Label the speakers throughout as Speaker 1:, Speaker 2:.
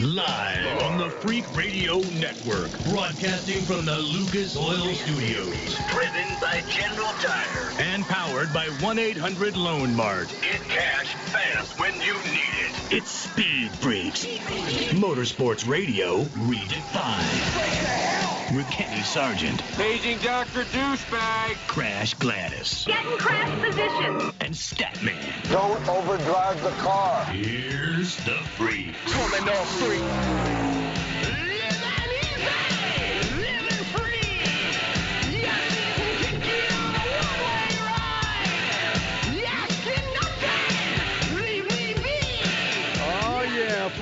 Speaker 1: Live on the Freak Radio Network. Broadcasting from the Lucas Oil Studios.
Speaker 2: Driven by General Tire.
Speaker 1: And powered by 1-800 Loan Mart.
Speaker 2: Get cash fast when you need it.
Speaker 1: It's Speed Freaks. Motorsports Radio redefined. With Kenny Sargent.
Speaker 3: Paging Dr. Douchebag.
Speaker 1: Crash Gladys.
Speaker 4: Get in crash position.
Speaker 1: And Statman.
Speaker 5: Don't overdrive the car.
Speaker 1: Here's the Freaks.
Speaker 3: Coming off freak.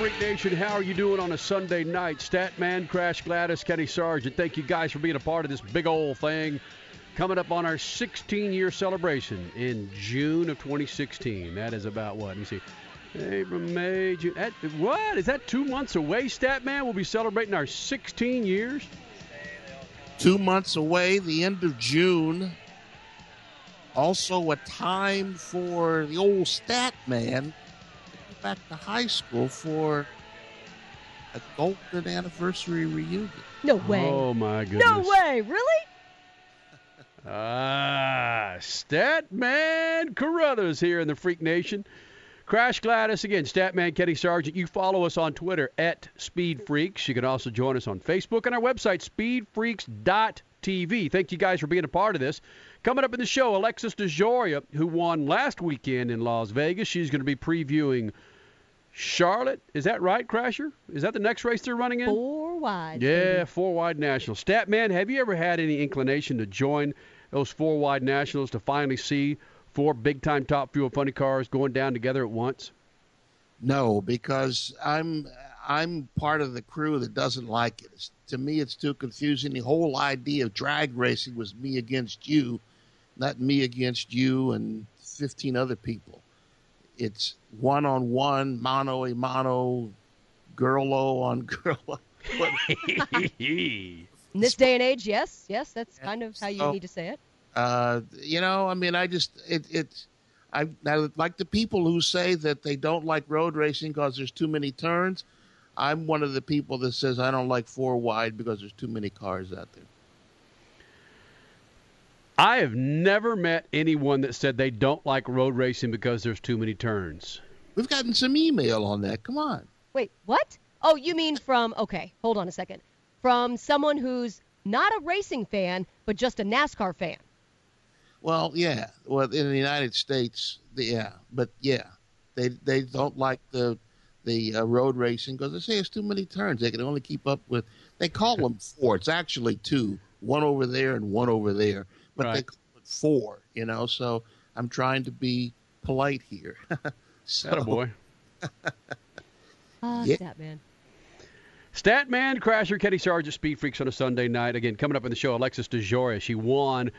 Speaker 6: Freak Nation, how are you doing on a Sunday night? Statman, Crash Gladys, Kenny Sargent, thank you guys for being a part of this big old thing. Coming up on our 16 year celebration in June of 2016. That is about what? Let me see. April, May, June. That, what? Is that two months away, Statman? We'll be celebrating our 16 years?
Speaker 7: Two months away, the end of June. Also, a time for the old Statman back to high school for a golden anniversary reunion.
Speaker 8: No way.
Speaker 6: Oh my goodness.
Speaker 8: No way. Really?
Speaker 6: Ah, Statman Carruthers here in the Freak Nation. Crash Gladys again, Statman Kenny Sargent. You follow us on Twitter at Speed Freaks. You can also join us on Facebook and our website, speedfreaks.tv. Thank you guys for being a part of this. Coming up in the show, Alexis DeJoria, who won last weekend in Las Vegas. She's going to be previewing Charlotte. Is that right, Crasher? Is that the next race they're running in?
Speaker 8: Four wide.
Speaker 6: Yeah,
Speaker 8: baby.
Speaker 6: four wide nationals. Statman, have you ever had any inclination to join those four wide nationals to finally see four big time top fuel funny cars going down together at once?
Speaker 7: No, because I'm I'm part of the crew that doesn't like it. It's, to me, it's too confusing. The whole idea of drag racing was me against you, not me against you and 15 other people. It's one on one, mano a mano, girlo on girlo.
Speaker 8: In this day and age, yes, yes, that's kind of how you
Speaker 7: So-
Speaker 8: need to say it.
Speaker 7: Uh, you know, I mean, I just it it's I, I like the people who say that they don't like road racing because there's too many turns. I'm one of the people that says I don't like four wide because there's too many cars out there.
Speaker 6: I have never met anyone that said they don't like road racing because there's too many turns.
Speaker 7: We've gotten some email on that. Come on.
Speaker 8: Wait, what? Oh, you mean from, okay, hold on a second. From someone who's not a racing fan, but just a NASCAR fan.
Speaker 7: Well, yeah. Well, in the United States, yeah, but yeah, they they don't like the the uh, road racing because they say it's too many turns. They can only keep up with. They call them four. It's actually two, one over there and one over there, but they call it four. You know, so I'm trying to be polite here. so,
Speaker 6: Atta boy.
Speaker 8: Ah,
Speaker 7: Yeah.
Speaker 8: stat man.
Speaker 6: Statman, Crasher, Kenny Sargent, Speed Freaks on a Sunday night. Again, coming up in the show, Alexis DeJoria. She won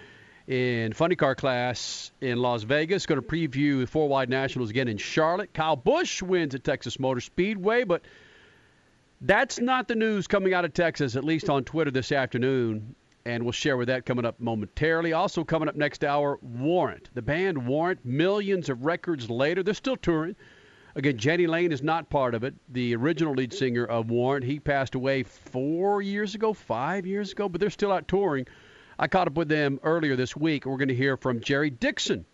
Speaker 6: in funny car class in Las Vegas. Going to preview the four wide nationals again in Charlotte. Kyle Busch wins at Texas Motor Speedway, but that's not the news coming out of Texas, at least on Twitter this afternoon. And we'll share with that coming up momentarily. Also coming up next hour, Warrant. The band Warrant, millions of records later. They're still touring. Again, Jani Lane is not part of it. The original lead singer of Warrant, he passed away four years ago, five years ago, but they're still out touring. I caught up with them earlier this week. We're going to hear from Jerry Dixon,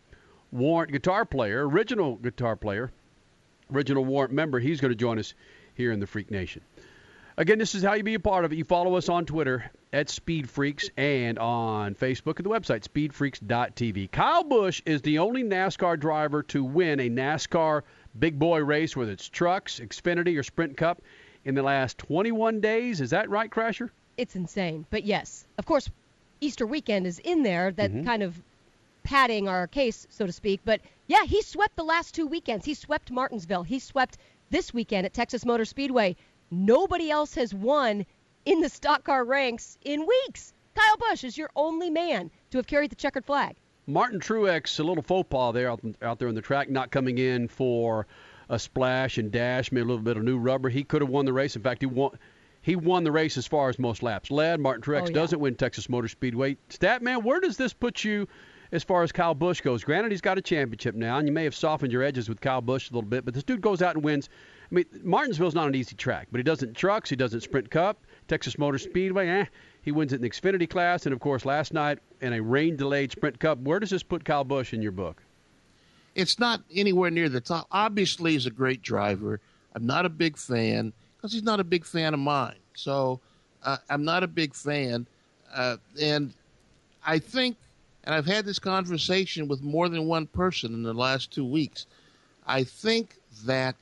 Speaker 6: Warrant guitar player, original guitar player, original Warrant member. He's going to join us here in the Freak Nation. Again, this is how you be a part of it. You follow us on Twitter at Speed Freaks and on Facebook at the website speedfreaks.tv. Kyle Busch is the only NASCAR driver to win a NASCAR big boy race, whether it's trucks, Xfinity, or Sprint Cup, in the last 21 days. Is that right, Crasher?
Speaker 8: It's insane. But yes, of course, Easter weekend is in there, that
Speaker 6: Mm-hmm.
Speaker 8: kind of padding our case, so to speak. But yeah, he swept the last two weekends. He swept Martinsville. He swept this weekend at Texas Motor Speedway. Nobody else has won in the stock car ranks in weeks. Kyle Busch is your only man to have carried the checkered flag.
Speaker 6: Martin Truex, a little faux pas there out, out there on the track, not coming in for a splash and dash, maybe a little bit of new rubber. He could have won the race. In fact, he won. He won the race as far as most laps led. Martin Truex
Speaker 8: Oh, yeah.
Speaker 6: doesn't win Texas Motor Speedway. Statman, where does this put you as far as Kyle Busch goes. Granted, he's got a championship now, and you may have softened your edges with Kyle Busch a little bit, but this dude goes out and wins. I mean, Martinsville's not an easy track, but he doesn't trucks, he doesn't sprint cup. Texas Motor Speedway, eh, he wins it in the Xfinity class, and of course, last night in a rain-delayed sprint cup. Where does this put Kyle Busch in your book?
Speaker 7: It's not anywhere near the top. Obviously, he's a great driver. I'm not a big fan because he's not a big fan of mine. So uh, I'm not a big fan. Uh, and I think, and I've had this conversation with more than one person in the last two weeks, I think that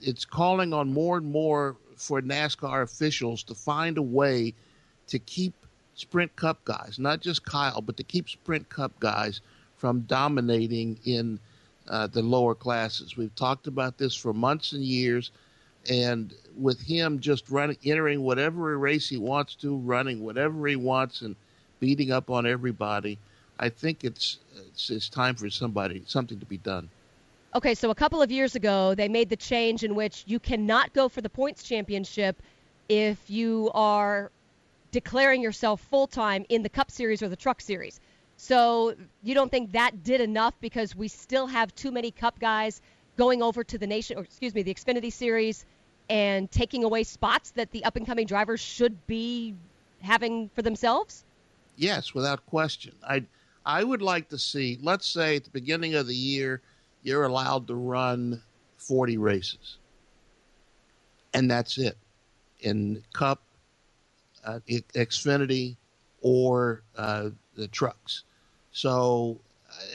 Speaker 7: it's calling on more and more for NASCAR officials to find a way to keep Sprint Cup guys, not just Kyle, but to keep Sprint Cup guys from dominating in uh, the lower classes. We've talked about this for months and years, and with him just running, entering whatever race he wants to, running whatever he wants, and beating up on everybody, I think it's it's, it's time for somebody something to be done.
Speaker 8: Okay, so a couple of years ago, they made the change in which you cannot go for the points championship if you are declaring yourself full time in the Cup Series or the Truck Series. So you don't think that did enough because we still have too many Cup guys going over to the nation, or excuse me, the Xfinity Series, and taking away spots that the up and coming drivers should be having for themselves?
Speaker 7: Yes, without question. I I would like to see. Let's say at the beginning of the year, you're allowed to run 40 races, and that's it in Cup, uh, Xfinity, or uh, the trucks. So,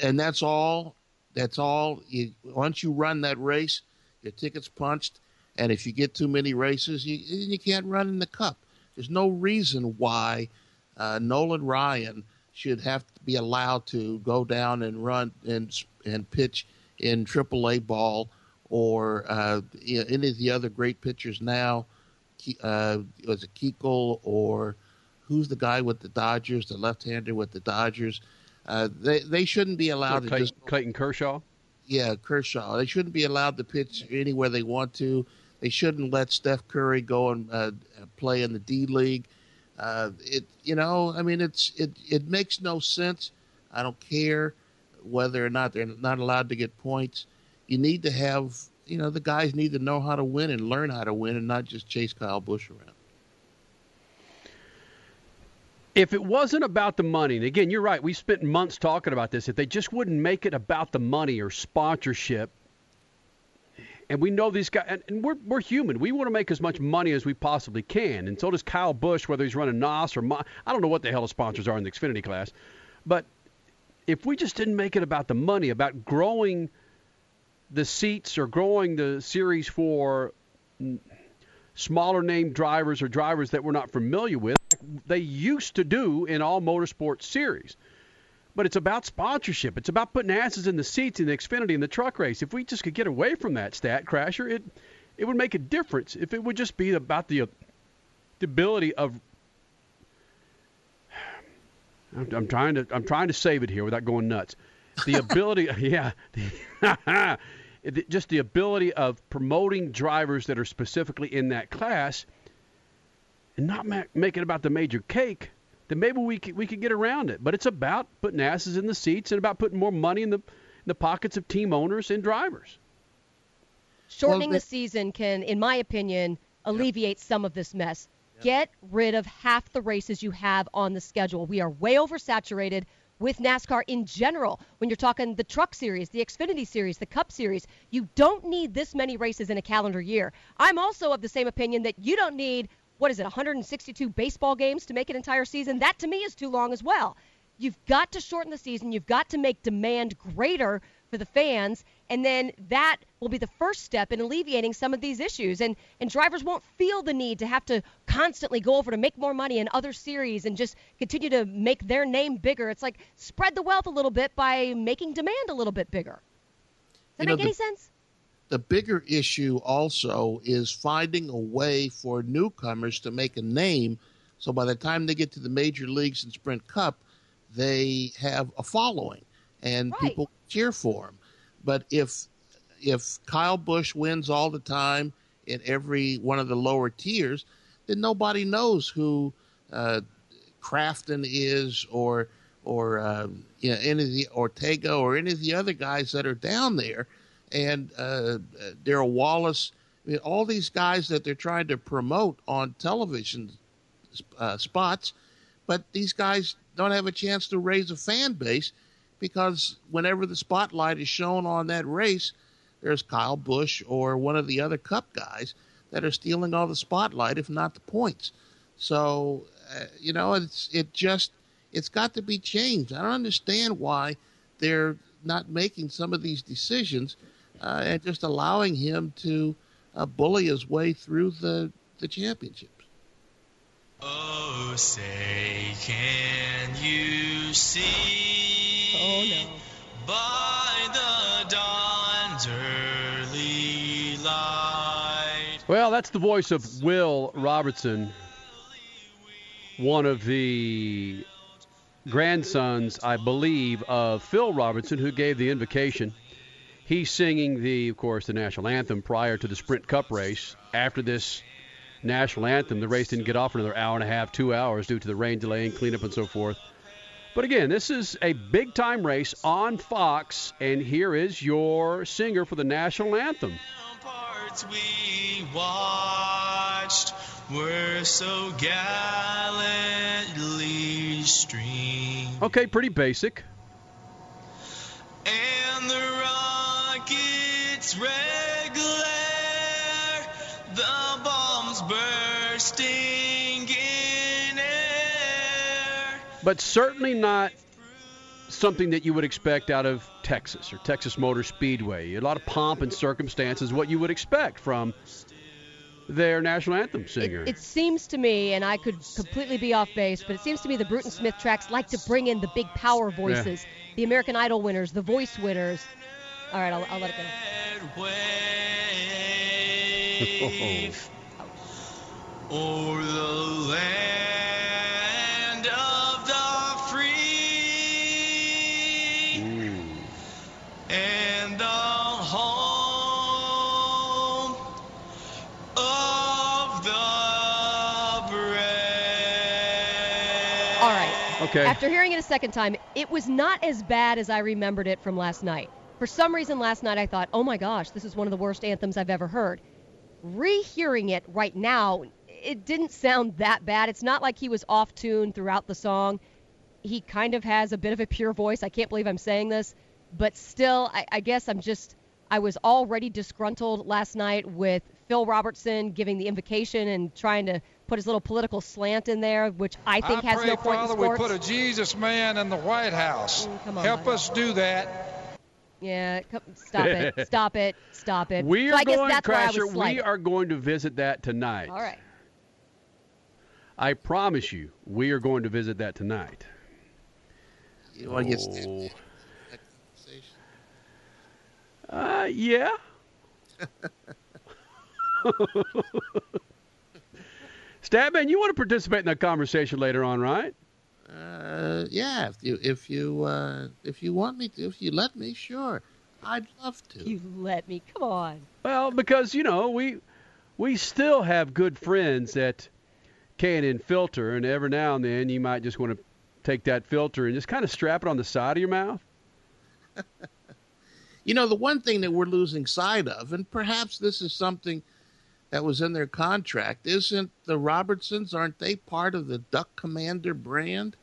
Speaker 7: and that's all. That's all. You, once you run that race, your ticket's punched, and if you get too many races, you you can't run in the Cup. There's no reason why uh, Nolan Ryan should have to be allowed to go down and run and and pitch in AAA ball or uh, any of the other great pitchers now. Uh, was it Keuchel or who's the guy with the Dodgers, the left-hander with the Dodgers? Uh, they they shouldn't be allowed
Speaker 6: Clayton,
Speaker 7: to just
Speaker 6: Clayton Kershaw.
Speaker 7: Yeah, Kershaw. They shouldn't be allowed to pitch anywhere they want to. They shouldn't let Steph Curry go and uh, play in the D League. Uh, it you know I mean it's it it makes no sense. I don't care whether or not they're not allowed to get points. You need to have you know the guys need to know how to win and learn how to win and not just chase Kyle Busch around.
Speaker 6: If it wasn't about the money, and again, you're right, we spent months talking about this. If they just wouldn't make it about the money or sponsorship, and we know these guys, and, and we're, we're human. We want to make as much money as we possibly can. And so does Kyle Busch, whether he's running NOS or Mo- I don't know what the hell the sponsors are in the Xfinity class. But if we just didn't make it about the money, about growing the seats or growing the series for smaller name drivers or drivers that we're not familiar with, they used to do in all motorsport series. But it's about sponsorship. It's about putting asses in the seats in the Xfinity and the truck race. If we just could get away from that stat crasher, it it would make a difference. If it would just be about the uh, the ability of I'm, I'm trying to I'm trying to save it here without going nuts. The ability, yeah, the, just the ability of promoting drivers that are specifically in that class, and not ma- make it about the major cake then maybe we could, we could get around it. But it's about putting asses in the seats and about putting more money in the in the pockets of team owners and drivers.
Speaker 8: Shortening well, the season can, in my opinion, alleviate yeah. some of this mess. Get rid of half the races you have on the schedule. We are way oversaturated with NASCAR in general. When you're talking the Truck Series, the Xfinity Series, the Cup Series, you don't need this many races in a calendar year. I'm also of the same opinion that you don't need what is it, 162 baseball games to make an entire season? That to me is too long as well. You've got to shorten the season. You've got to make demand greater for the fans, and then that will be the first step in alleviating some of these issues. And and drivers won't feel the need to have to constantly go over to make more money in other series and just continue to make their name bigger. It's like spread the wealth a little bit by making demand a little bit bigger. Does that you make know, any sense?
Speaker 7: the bigger issue also is finding a way for newcomers to make a name so by the time they get to the major leagues and sprint cup they have a following and
Speaker 8: right.
Speaker 7: people cheer for him. but if if Kyle Busch wins all the time in every one of the lower tiers then nobody knows who uh, Crafton is or or um, you know, any of the Ortega or any of the other guys that are down there, and uh, Darrell Wallace. I mean, all these guys that they're trying to promote on television uh, spots, but these guys don't have a chance to raise a fan base because whenever the spotlight is shown on that race, there's Kyle Busch or one of the other Cup guys that are stealing all the spotlight, if not the points. So, uh, you know, it's it just it's got to be changed. I don't understand why they're not making some of these decisions uh, and just allowing him to uh, bully his way through the the championships.
Speaker 9: Oh, say, can you see?
Speaker 8: Oh no.
Speaker 9: By the dawn's early light.
Speaker 6: Well, that's the voice of Will Robertson, one of the grandsons, I believe, of Phil Robertson, who gave the invocation. He's singing the, of course, the national anthem prior to the Sprint Cup race. After this national anthem, the race didn't get off for another hour and a half, two hours due to the rain delay and cleanup and so forth. But again, this is a big time race on Fox, and here is your singer for the national anthem.
Speaker 9: Parts we watched were so gallantly streamed.
Speaker 6: Okay, pretty basic. But certainly not something that you would expect out of Texas or Texas Motor Speedway. A lot of pomp and circumstances, what you would expect from their national anthem singer.
Speaker 8: It, it seems to me, and I could completely be off base, but it seems to me the Bruton Smith tracks like to bring in the big power voices, the American Idol winners, the voice winners. All right, I'll, I'll let it go.
Speaker 6: okay.
Speaker 8: After hearing it a second time, it was not as bad as I remembered it from last night. For some reason, last night I thought, oh my gosh, this is one of the worst anthems I've ever heard. Rehearing it right now, it didn't sound that bad. It's not like he was off tune throughout the song. He kind of has a bit of a pure voice. I can't believe I'm saying this, but still, I, I guess I'm just, I was already disgruntled last night with Phil Robertson giving the invocation and trying to put his little political slant in there, which I think has
Speaker 3: pray,
Speaker 8: no point
Speaker 3: Father,
Speaker 8: in sports.
Speaker 3: we put a Jesus man in the White House.
Speaker 8: Mm, come on,
Speaker 3: Help us do that.
Speaker 8: Yeah, come, stop it, stop it, stop it.
Speaker 6: we
Speaker 8: so
Speaker 6: are
Speaker 8: I guess
Speaker 6: going,
Speaker 8: that's why I was
Speaker 6: Crasher, we are going to visit that tonight.
Speaker 8: All right.
Speaker 6: I promise you, we are going to visit that tonight.
Speaker 7: You want to get
Speaker 6: Oh.
Speaker 7: that conversation?
Speaker 6: Uh, yeah. Statman, you want to participate in that conversation later on, right?
Speaker 7: Uh, yeah, if you if you uh, if you want me to, if you let me, sure, I'd love to.
Speaker 8: You let me. Come on.
Speaker 6: Well, because you know we we still have good friends that can in filter, and every now and then you might just want to take that filter and just kind of strap it on the side of your mouth.
Speaker 7: You know, the one thing that we're losing sight of, and perhaps this is something that was in their contract, isn't the Robertsons? Aren't they part of the Duck Commander brand?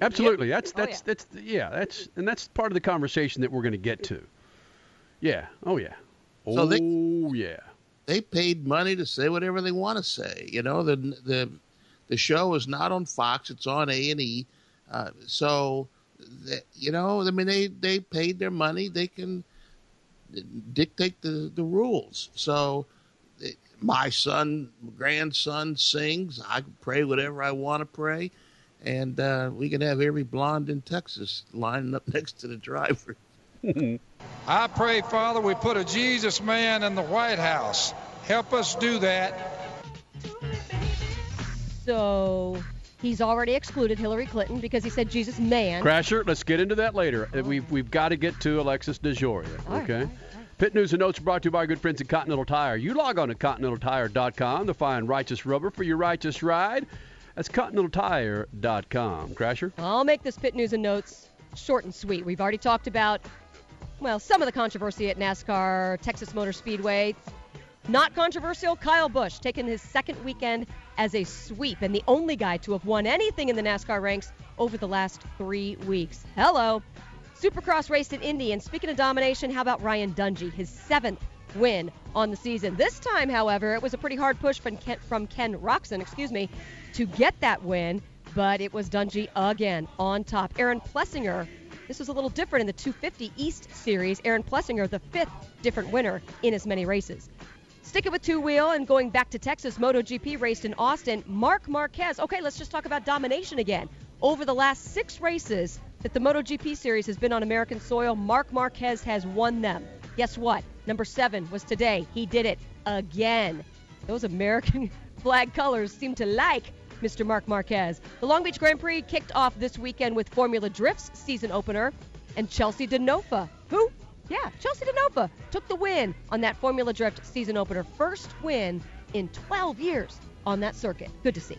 Speaker 6: Absolutely. That's
Speaker 8: Oh,
Speaker 6: that's that's yeah. That's and that's part of the conversation that we're going to get to. Yeah. Oh yeah. Oh
Speaker 7: So they-
Speaker 6: yeah.
Speaker 7: They paid money to say whatever they want to say. You know, the the the show is not on Fox; it's on A and E. Uh, so, the, you know, I mean, they they paid their money; they can dictate the the rules. So, it- my son, grandson sings. I can pray whatever I want to pray, and uh, we can have every blonde in Texas lining up next to the driver.
Speaker 3: I pray, Father, we put a Jesus man in the White House. Help us do that.
Speaker 8: So he's already excluded Hillary Clinton because he said Jesus man.
Speaker 6: Crasher, let's get into that later. Uh, We've we've got to get to Alexis DeJoria. Okay.
Speaker 8: all right, all right.
Speaker 6: Pit News and Notes are brought to you by our good friends at Continental Tire. You log on to ContinentalTire.com to find righteous rubber for your righteous ride. That's ContinentalTire.com. Crasher?
Speaker 8: I'll make this pit news and notes short and sweet. We've already talked about, well, some of the controversy at NASCAR, Texas Motor Speedway. Not controversial, Kyle Busch taking his second weekend as a sweep and the only guy to have won anything in the NASCAR ranks over the last three weeks. Hello. Supercross raced in Indy, and speaking of domination, how about Ryan Dungey, his seventh win on the season? This time, however, it was a pretty hard push from Ken, from Ken Roczen, excuse me, to get that win, but it was Dungey again on top. Aaron Plessinger, this was a little different in the 250 East Series. Aaron Plessinger, the fifth different winner in as many races. Stick it with two wheel and going back to Texas, MotoGP raced in Austin. Marc Marquez. Okay, let's just talk about domination again. Over the last six races that the MotoGP series has been on American soil, Marc Marquez has won them. Guess what? Number seven was today. He did it again. Those American flag colors seem to like Mr. Marc Marquez. The Long Beach Grand Prix kicked off this weekend with Formula Drift's season opener, and Chelsea DeNofa, who yeah, Chelsea DeNova took the win on that Formula Drift season opener. First win in 12 years on that circuit. Good to see.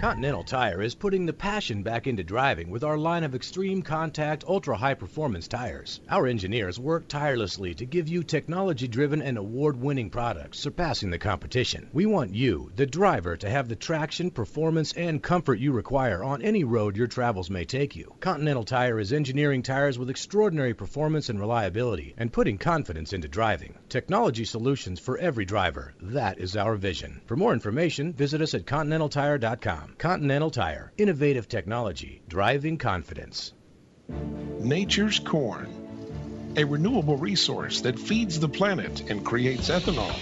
Speaker 10: Continental Tire is putting the passion back into driving with our line of extreme contact, ultra high performance tires. Our engineers work tirelessly to give you technology driven and award winning products surpassing the competition. We want you, the driver, to have the traction, performance, and comfort you require on any road your travels may take you. Continental Tire is engineering tires with extraordinary performance and reliability and putting confidence into driving. Technology solutions for every driver. That is our vision. For more information, visit us at continentaltire.com. Continental Tire. Innovative technology. Driving confidence.
Speaker 11: Nature's corn. A renewable resource that feeds the planet and creates ethanol.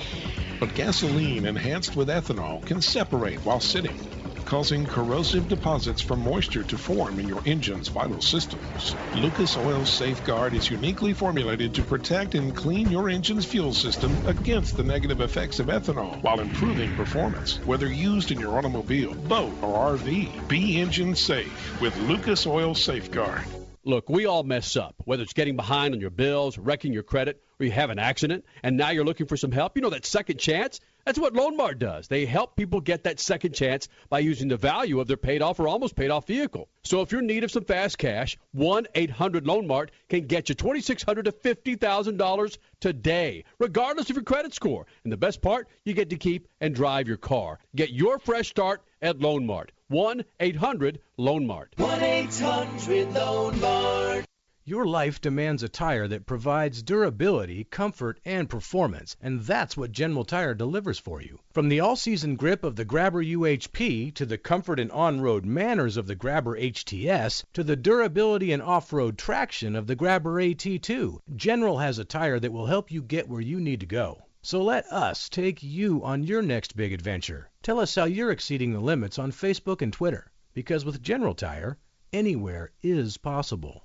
Speaker 11: But gasoline enhanced with ethanol can separate while sitting, causing corrosive deposits from moisture to form in your engine's vital systems. Lucas Oil Safeguard is uniquely formulated to protect and clean your engine's fuel system against the negative effects of ethanol while improving performance. Whether used in your automobile, boat, or RV, be engine safe with Lucas Oil Safeguard.
Speaker 6: Look, we all mess up, whether it's getting behind on your bills, wrecking your credit, or you have an accident, and now you're looking for some help. You know that second chance? That's what Loan Mart does. They help people get that second chance by using the value of their paid off or almost paid off vehicle. So if you're in need of some fast cash, 1 800 Loan Mart can get you $2,600 to $50,000 today, regardless of your credit score. And the best part, you get to keep and drive your car. Get your fresh start at Loan Mart. 1 800 Loan Mart.
Speaker 9: 1 800 Loan Mart.
Speaker 10: Your life demands a tire that provides durability, comfort, and performance, and that's what General Tire delivers for you. From the all-season grip of the Grabber UHP to the comfort and on-road manners of the Grabber HTS to the durability and off-road traction of the Grabber AT2, General has a tire that will help you get where you need to go. So let us take you on your next big adventure. Tell us how you're exceeding the limits on Facebook and Twitter, because with General Tire, anywhere is possible.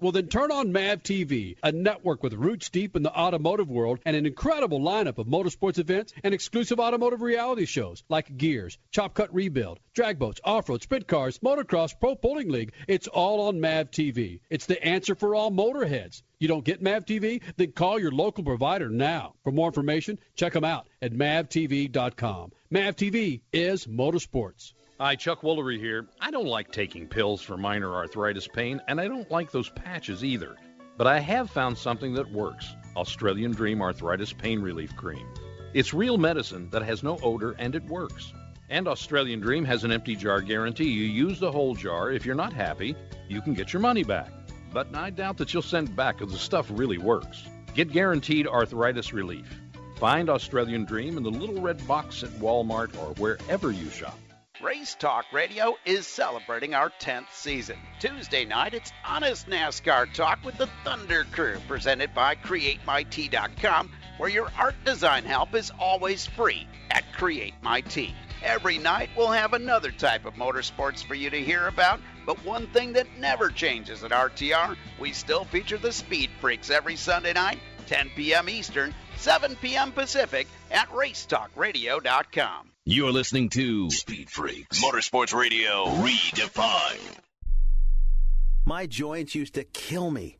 Speaker 6: Well, then turn on MAV TV, a network with roots deep in the automotive world and an incredible lineup of motorsports events and exclusive automotive reality shows like Gears, Chop Cut Rebuild, Drag Boats, Off-Road, Sprint Cars, Motocross, Pro Pulling League. It's all on MAV TV. It's the answer for all motorheads. You don't get MAV TV? Then call your local provider now. For more information, check them out at mavtv.com. MAV TV is motorsports.
Speaker 12: Hi, Chuck Woolery here. I don't like taking pills for minor arthritis pain, and I don't like those patches either. But I have found something that works Australian Dream Arthritis Pain Relief Cream. It's real medicine that has no odor and it works. And Australian Dream has an empty jar guarantee. You use the whole jar. If you're not happy, you can get your money back. But I doubt that you'll send back because the stuff really works. Get guaranteed arthritis relief. Find Australian Dream in the little red box at Walmart or wherever you shop.
Speaker 13: Race Talk Radio is celebrating our 10th season. Tuesday night, it's Honest NASCAR Talk with the Thunder Crew, presented by CreateMyT.com, where your art design help is always free at CreateMyT. Every night, we'll have another type of motorsports for you to hear about, but one thing that never changes at RTR, we still feature the Speed Freaks every Sunday night, 10 p.m. Eastern, 7 p.m. Pacific at racetalkradio.com.
Speaker 2: You're listening to Speed Freaks Motorsports Radio Redefined.
Speaker 14: My joints used to kill me.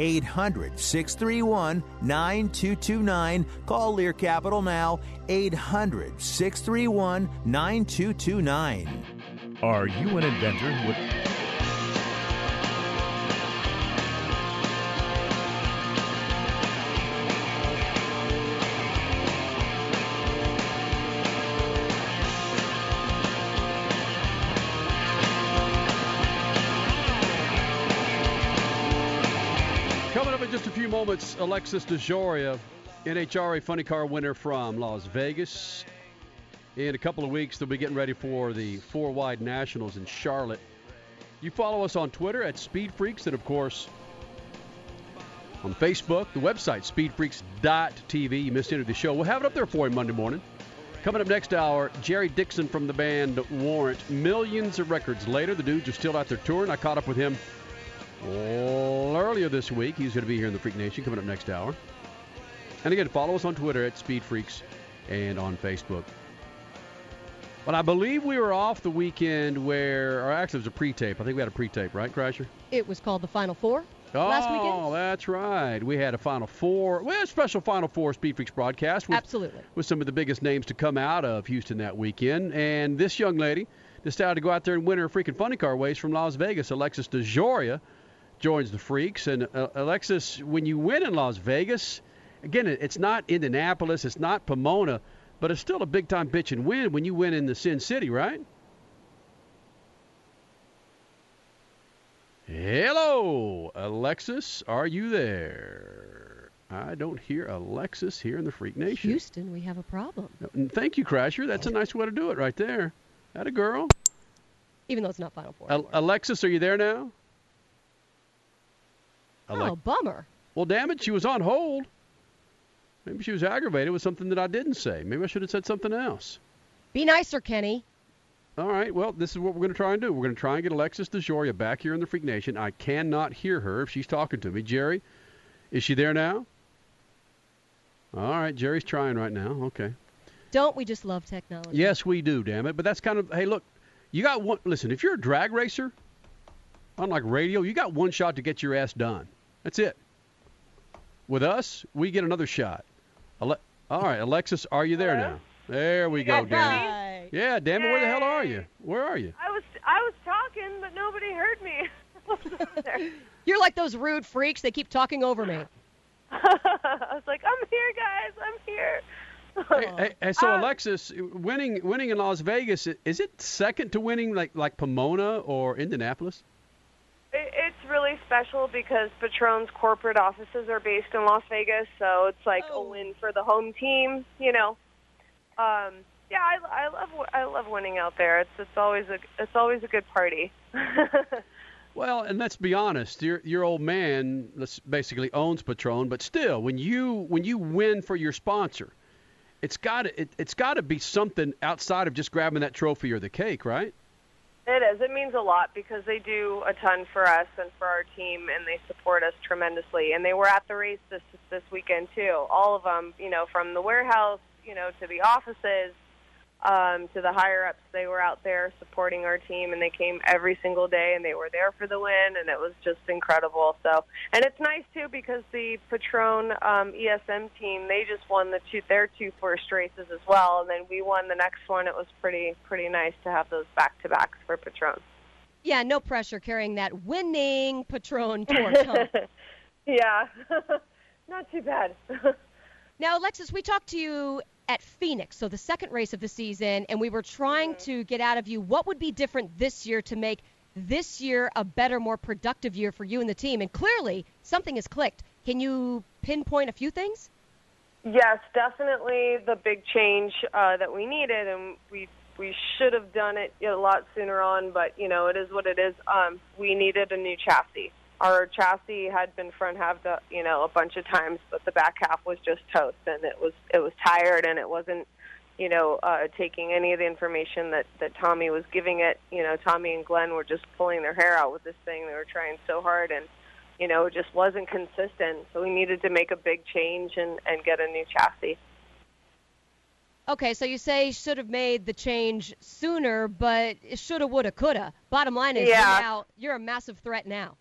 Speaker 14: 800 631 9229. Call Lear Capital now. 800 631 9229.
Speaker 15: Are you an inventor who
Speaker 6: moments, Alexis DeJoria, NHRA Funny Car winner from Las Vegas. In a couple of weeks, they'll be getting ready for the Four Wide Nationals in Charlotte. You follow us on Twitter at Speed Freaks, and of course on Facebook, the website speedfreaks.tv. You missed any of the show. We'll have it up there for you Monday morning. Coming up next hour, Jerry Dixon from the band Warrant. Millions of records later, the dudes are still out there touring. I caught up with him earlier this week. He's going to be here in the Freak Nation coming up next hour. And again, follow us on Twitter at Speed Freaks and on Facebook. But I believe we were off the weekend where, or actually it was a pre-tape. I think we had a pre-tape, right, Crasher?
Speaker 8: It was called the Final Four
Speaker 6: oh,
Speaker 8: last weekend.
Speaker 6: Oh, that's right. We had a Final Four. We had a special Final Four Speed Freaks broadcast. With,
Speaker 8: Absolutely.
Speaker 6: With some of the biggest names to come out of Houston that weekend. And this young lady decided to go out there and win her freaking funny car race from Las Vegas. Alexis DeJoria joins the Freaks. And uh, Alexis, when you win in Las Vegas, again, it's not Indianapolis, it's not Pomona, but it's still a big time bitch and win when you win in the Sin City, right? Hello, Alexis, are you there? I don't hear Alexis here in the Freak Nation.
Speaker 8: Houston, we have a problem.
Speaker 6: Thank you, Crasher. That's a nice way to do it right there. That a girl.
Speaker 8: Even though it's not Final Four.
Speaker 6: Al- Alexis, are you there now?
Speaker 8: Oh, bummer.
Speaker 6: Well, damn it, she was on hold. Maybe she was aggravated with something that I didn't say. Maybe I should have said something else.
Speaker 8: Be nicer, Kenny.
Speaker 6: All right, well, this is what we're going to try and do. We're going to try and get Alexis DeJoria back here in the Freak Nation. I cannot hear her if she's talking to me. Jerry, is she there now? All right, Jerry's trying right now. Okay.
Speaker 8: Don't we just love technology?
Speaker 6: Yes, we do, damn it. But that's kind of, hey, look, you got one, listen, if you're a drag racer, unlike radio, you got one shot to get your ass done. That's it. With us, we get another shot. Ale- All right, Alexis, are you there
Speaker 16: Hello?
Speaker 6: now? There we go,
Speaker 16: All
Speaker 6: Dan.
Speaker 16: right.
Speaker 6: Yeah, Dan, where the hell are you? Where are you?
Speaker 16: I was I was talking, but nobody heard me. I was over there.
Speaker 8: You're like those rude freaks. They keep talking over me.
Speaker 16: I was like, I'm here, guys. I'm here.
Speaker 6: Hey, hey, hey, so
Speaker 16: Uh,
Speaker 6: Alexis, winning winning in Las Vegas, i- is it second to winning like like Pomona or Indianapolis?
Speaker 16: It, it's really special because Patron's corporate offices are based in Las Vegas, so it's like a win for the home team. You know, um, yeah, I, I love I love winning out there. It's it's always a it's always a good party.
Speaker 6: Well, and let's be honest, your your old man let's basically owns Patron, but still, when you when you win for your sponsor, it's got to it, it's got to be something outside of just grabbing that trophy or the cake, right?
Speaker 16: It is. It means a lot because they do a ton for us and for our team, and they support us tremendously. And they were at the race this this weekend too. All of them, you know, from the warehouse, you know, to the offices, um, to the higher ups. They were out there supporting our team, and they came every single day, and they were there for the win, and it was just incredible. So, and it's nice too because the Patron um, ESM team they just won the two their two first races as well, and then we won the next one. It was pretty pretty nice to have those back to backs for Patron.
Speaker 8: Yeah, no pressure carrying that winning Patron torch. Huh?
Speaker 16: yeah, not too bad.
Speaker 8: now, Alexis, we talked to you at Phoenix, so the second race of the season, and we were trying to get out of you what would be different this year to make this year a better, more productive year for you and the team. And clearly, something has clicked. Can you pinpoint a few things?
Speaker 16: Yes, definitely the big change uh, that we needed, and we we should have done it a lot sooner on. But you know, it is what it is. Um, we needed a new chassis. Our chassis had been front half, the, you know, a bunch of times, but the back half was just toast, and it was it was tired, and it wasn't, you know, uh, taking any of the information that that Tommy was giving it. You know, Tommy and Glenn were just pulling their hair out with this thing. They were trying so hard, and you know, it just wasn't consistent. So we needed to make a big change and, and get a new chassis.
Speaker 8: Okay, so you say should have made the change sooner, but it shoulda, woulda, coulda. Bottom line is,
Speaker 16: Yeah.
Speaker 8: you're, now, you're a massive threat now.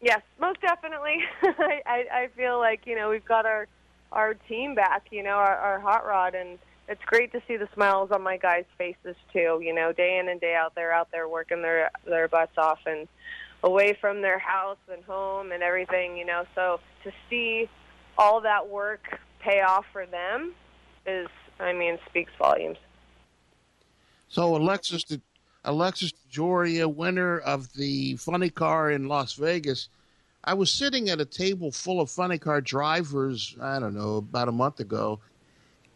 Speaker 16: Yes, most definitely. I, I feel like you know we've got our our team back. You know, our, our hot rod, and it's great to see the smiles on my guys' faces too. You know, day in and day out, they're out there working their their butts off and away from their house and home and everything. You know, so to see all that work pay off for them is, I mean, speaks volumes.
Speaker 7: So Alexis, De- Alexis Joria, winner of the funny car in Las Vegas. I was sitting at a table full of funny car drivers. I don't know about a month ago,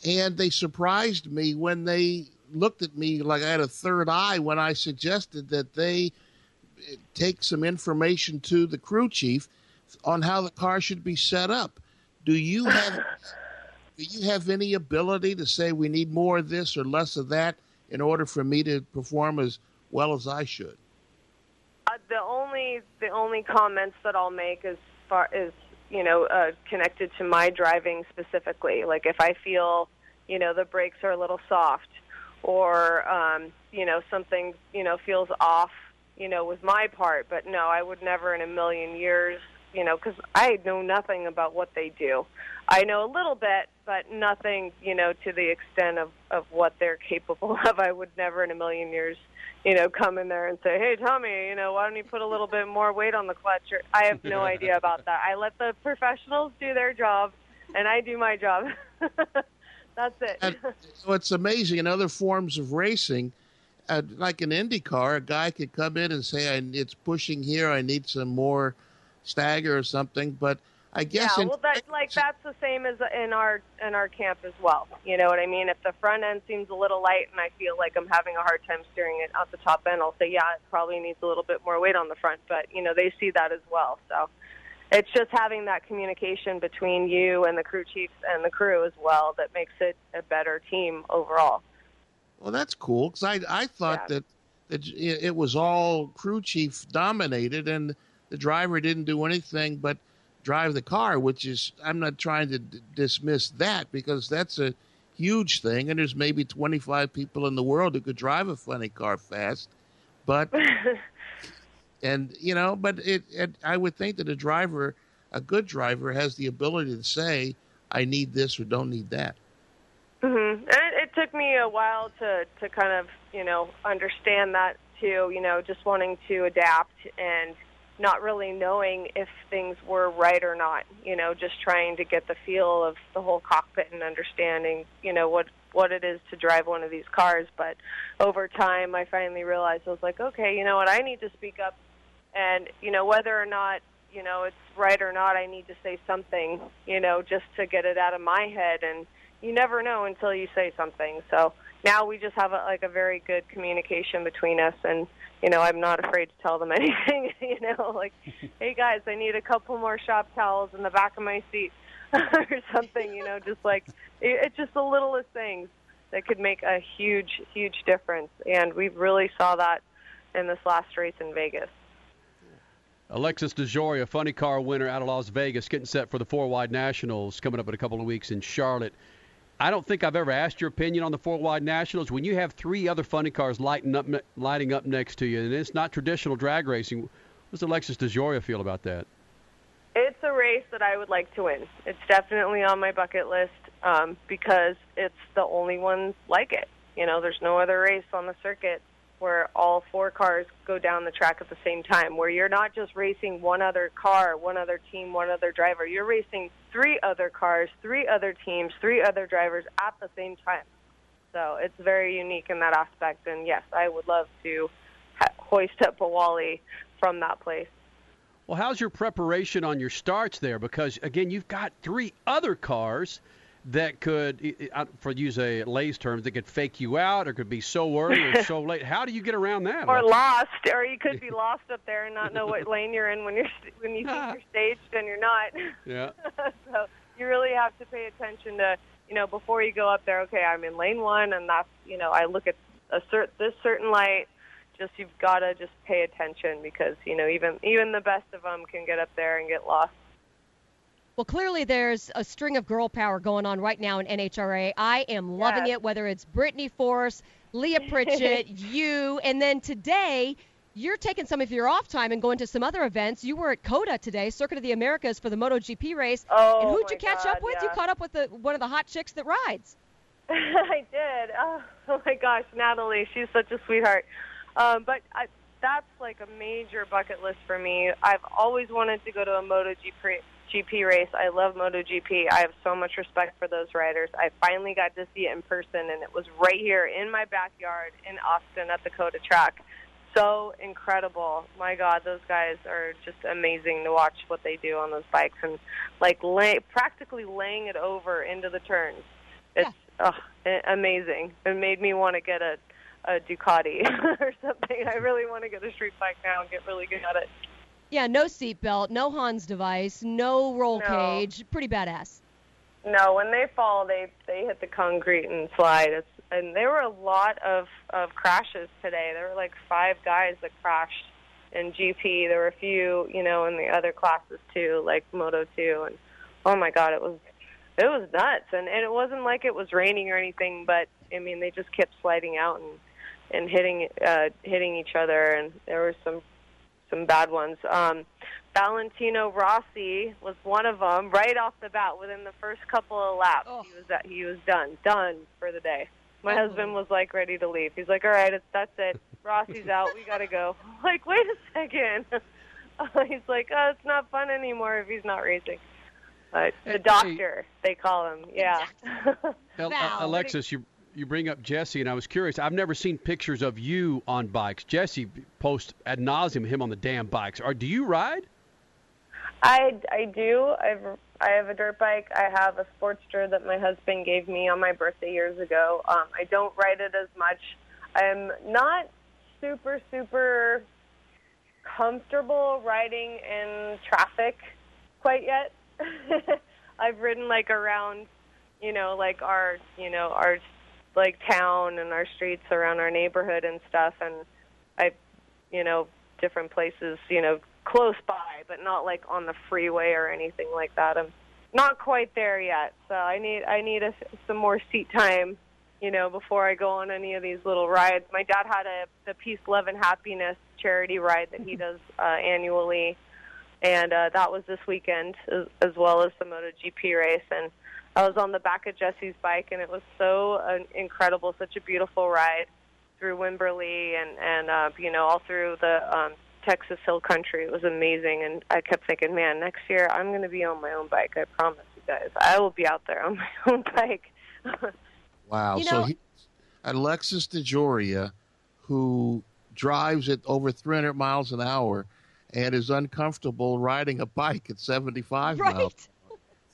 Speaker 7: and they surprised me when they looked at me like I had a third eye when I suggested that they take some information to the crew chief on how the car should be set up. Do you have do you have any ability to say we need more of this or less of that in order for me to perform as well as I should?
Speaker 16: Uh, the only the only comments that I'll make as far is you know uh, connected to my driving specifically. Like if I feel you know the brakes are a little soft, or um, you know something you know feels off, you know with my part. But no, I would never in a million years. You know, because I know nothing about what they do. I know a little bit, but nothing, you know, to the extent of of what they're capable of. I would never in a million years you know, come in there and say, "Hey, Tommy, you know, why don't you put a little bit more weight on the clutch?" Or, I have no idea about that. I let the professionals do their job, and I do my job. That's it.
Speaker 7: And so it's amazing in other forms of racing, uh, like an Indy car, a guy could come in and say, I, "It's pushing here. I need some more stagger or something." But I guess
Speaker 16: yeah,
Speaker 7: in,
Speaker 16: well, that like that's the same as in our in our camp as well. You know what I mean? If the front end seems a little light and I feel like I'm having a hard time steering it out the top end, I'll say, yeah, it probably needs a little bit more weight on the front. But you know, they see that as well. So it's just having that communication between you and the crew chiefs and the crew as well that makes it a better team overall.
Speaker 7: well, that's cool because I I thought
Speaker 16: Yeah.
Speaker 7: that that it was all crew chief dominated and the driver didn't do anything but drive the car, which is I'm not trying to d- dismiss that because that's a huge thing, and there's maybe 25 people in the world who could drive a funny car fast, but and you know, but it, it I would think that a driver, a good driver, has the ability to say I need this or don't need that.
Speaker 16: Mhm. And it, it took me a while to to kind of you know understand that too. You know, just wanting to adapt and not really knowing if things were right or not. You know, just trying to get the feel of the whole cockpit and understanding. You know what what it is to drive one of these cars. But over time, I finally realized I was like, okay, you know what, I need to speak up, and you know whether or not you know it's right or not, I need to say something. You know, just to get it out of my head and you never know until you say something. So now we just have a, like a very good communication between us, and you know I'm not afraid to tell them anything. you know, like, hey guys, I need a couple more shop towels in the back of my seat or something. You know, just like it, it's just the littlest things that could make a huge, huge difference, and we really saw that in this last race in Vegas.
Speaker 6: Alexis DeJoria, funny car winner out of Las Vegas, getting set for the four wide nationals coming up in a couple of weeks in Charlotte. I don't think I've ever asked your opinion on the four wide nationals. When you have three other funny cars lighting up, lighting up next to you, and it's not traditional drag racing, what does Alexis DeJoria feel about that?
Speaker 16: It's a race that I would like to win. It's definitely on my bucket list um, because it's the only one like it. You know, there's no other race on the circuit where all four cars go down the track at the same time, where you're not just racing one other car, one other team, one other driver. You're racing three other cars, three other teams, three other drivers at the same time. So it's very unique in that aspect. And yes, I would love to hoist up a Wally from that place.
Speaker 6: Well, how's your preparation on your starts there? Because again, you've got three other cars that could, for use a Lay's terms, that could fake you out or could be so early or so late. How do you get around that?
Speaker 16: Or lost, or you could be lost up there and not know what lane you're in when you're when you think you're staged and you're not.
Speaker 6: Yeah.
Speaker 16: so you really have to pay attention to, you know, before you go up there. Okay, I'm in lane one, and that's, you know, I look at a cert this certain light. Just you've got to just pay attention because you know even even the best of them can get up there and get lost.
Speaker 8: Well, clearly there's a string of girl power going on right now in NHRA. I am loving
Speaker 16: Yes.
Speaker 8: it, whether it's Brittany Force, Leah Pritchett, you, and then today you're taking some of your off time and going to some other events. You were at COTA today, Circuit of the Americas for the MotoGP race.
Speaker 16: Oh,
Speaker 8: and who'd you catch
Speaker 16: God,
Speaker 8: up with?
Speaker 16: yeah.
Speaker 8: You caught up with the one of the hot chicks that rides.
Speaker 16: I did. Oh, oh my gosh, Natalie, she's such a sweetheart. Um, but I, that's like a major bucket list for me. I've always wanted to go to a MotoGP GP race. I love MotoGP. I have so much respect for those riders. I finally got to see it in person, and it was right here in my backyard in Austin at the COTA track. So incredible! My God, those guys are just amazing to watch what they do on those bikes and like lay, practically laying it over into the turns. It's oh, amazing. It made me want to get a a Ducati or something. I really want to get a street bike now and get really good at it.
Speaker 8: Yeah, no seatbelt, no Hans device, no roll
Speaker 16: No.
Speaker 8: cage. Pretty badass.
Speaker 16: No, when they fall, they they hit the concrete and slide. It's, and there were a lot of of crashes today. There were like five guys that crashed in GP. There were a few, you know, in the other classes too, like Moto 2. And oh my God, it was it was nuts. And and it wasn't like it was raining or anything, but I mean, they just kept sliding out and and hitting uh hitting each other. And there were some some bad ones. Um, Valentino Rossi was one of them right off the bat. Within the first couple of laps, he was that he was done, done for the day. My husband was like ready to leave. He's like, "All right, it's, that's it. Rossi's out. We gotta go." I'm like, wait a second. he's like, "Oh, it's not fun anymore if he's not racing." But the doctor, they call him. Yeah.
Speaker 6: Al- Alexis, you you bring up Jesse, and I was curious. I've never seen pictures of you on bikes. Jesse posts ad nauseum him on the damn bikes. Or do you ride?
Speaker 16: I, I do. I've I have a dirt bike. I have a Sportster that my husband gave me on my birthday years ago. Um, I don't ride it as much. I'm not super super comfortable riding in traffic quite yet. I've ridden like around, you know, like our you know our like town and our streets around our neighborhood and stuff, and I, you know, different places, you know, close by, but not like on the freeway or anything like that. I'm not quite there yet, so I need I need a, some more seat time, you know, before I go on any of these little rides. My dad had a the Peace, Love, and Happiness charity ride that he does uh, annually, and uh, that was this weekend as, as well as the MotoGP race. And I was on the back of Jesse's bike, and it was so uh, incredible, such a beautiful ride through Wimberley and and uh, you know all through the um, Texas Hill Country. It was amazing, and I kept thinking, man, next year I'm going to be on my own bike. I promise you guys, I will be out there on my own bike.
Speaker 7: Wow.
Speaker 16: You
Speaker 7: so he, Alexis DeJoria, who drives at over 300 miles an hour and is uncomfortable riding a bike at 75 miles.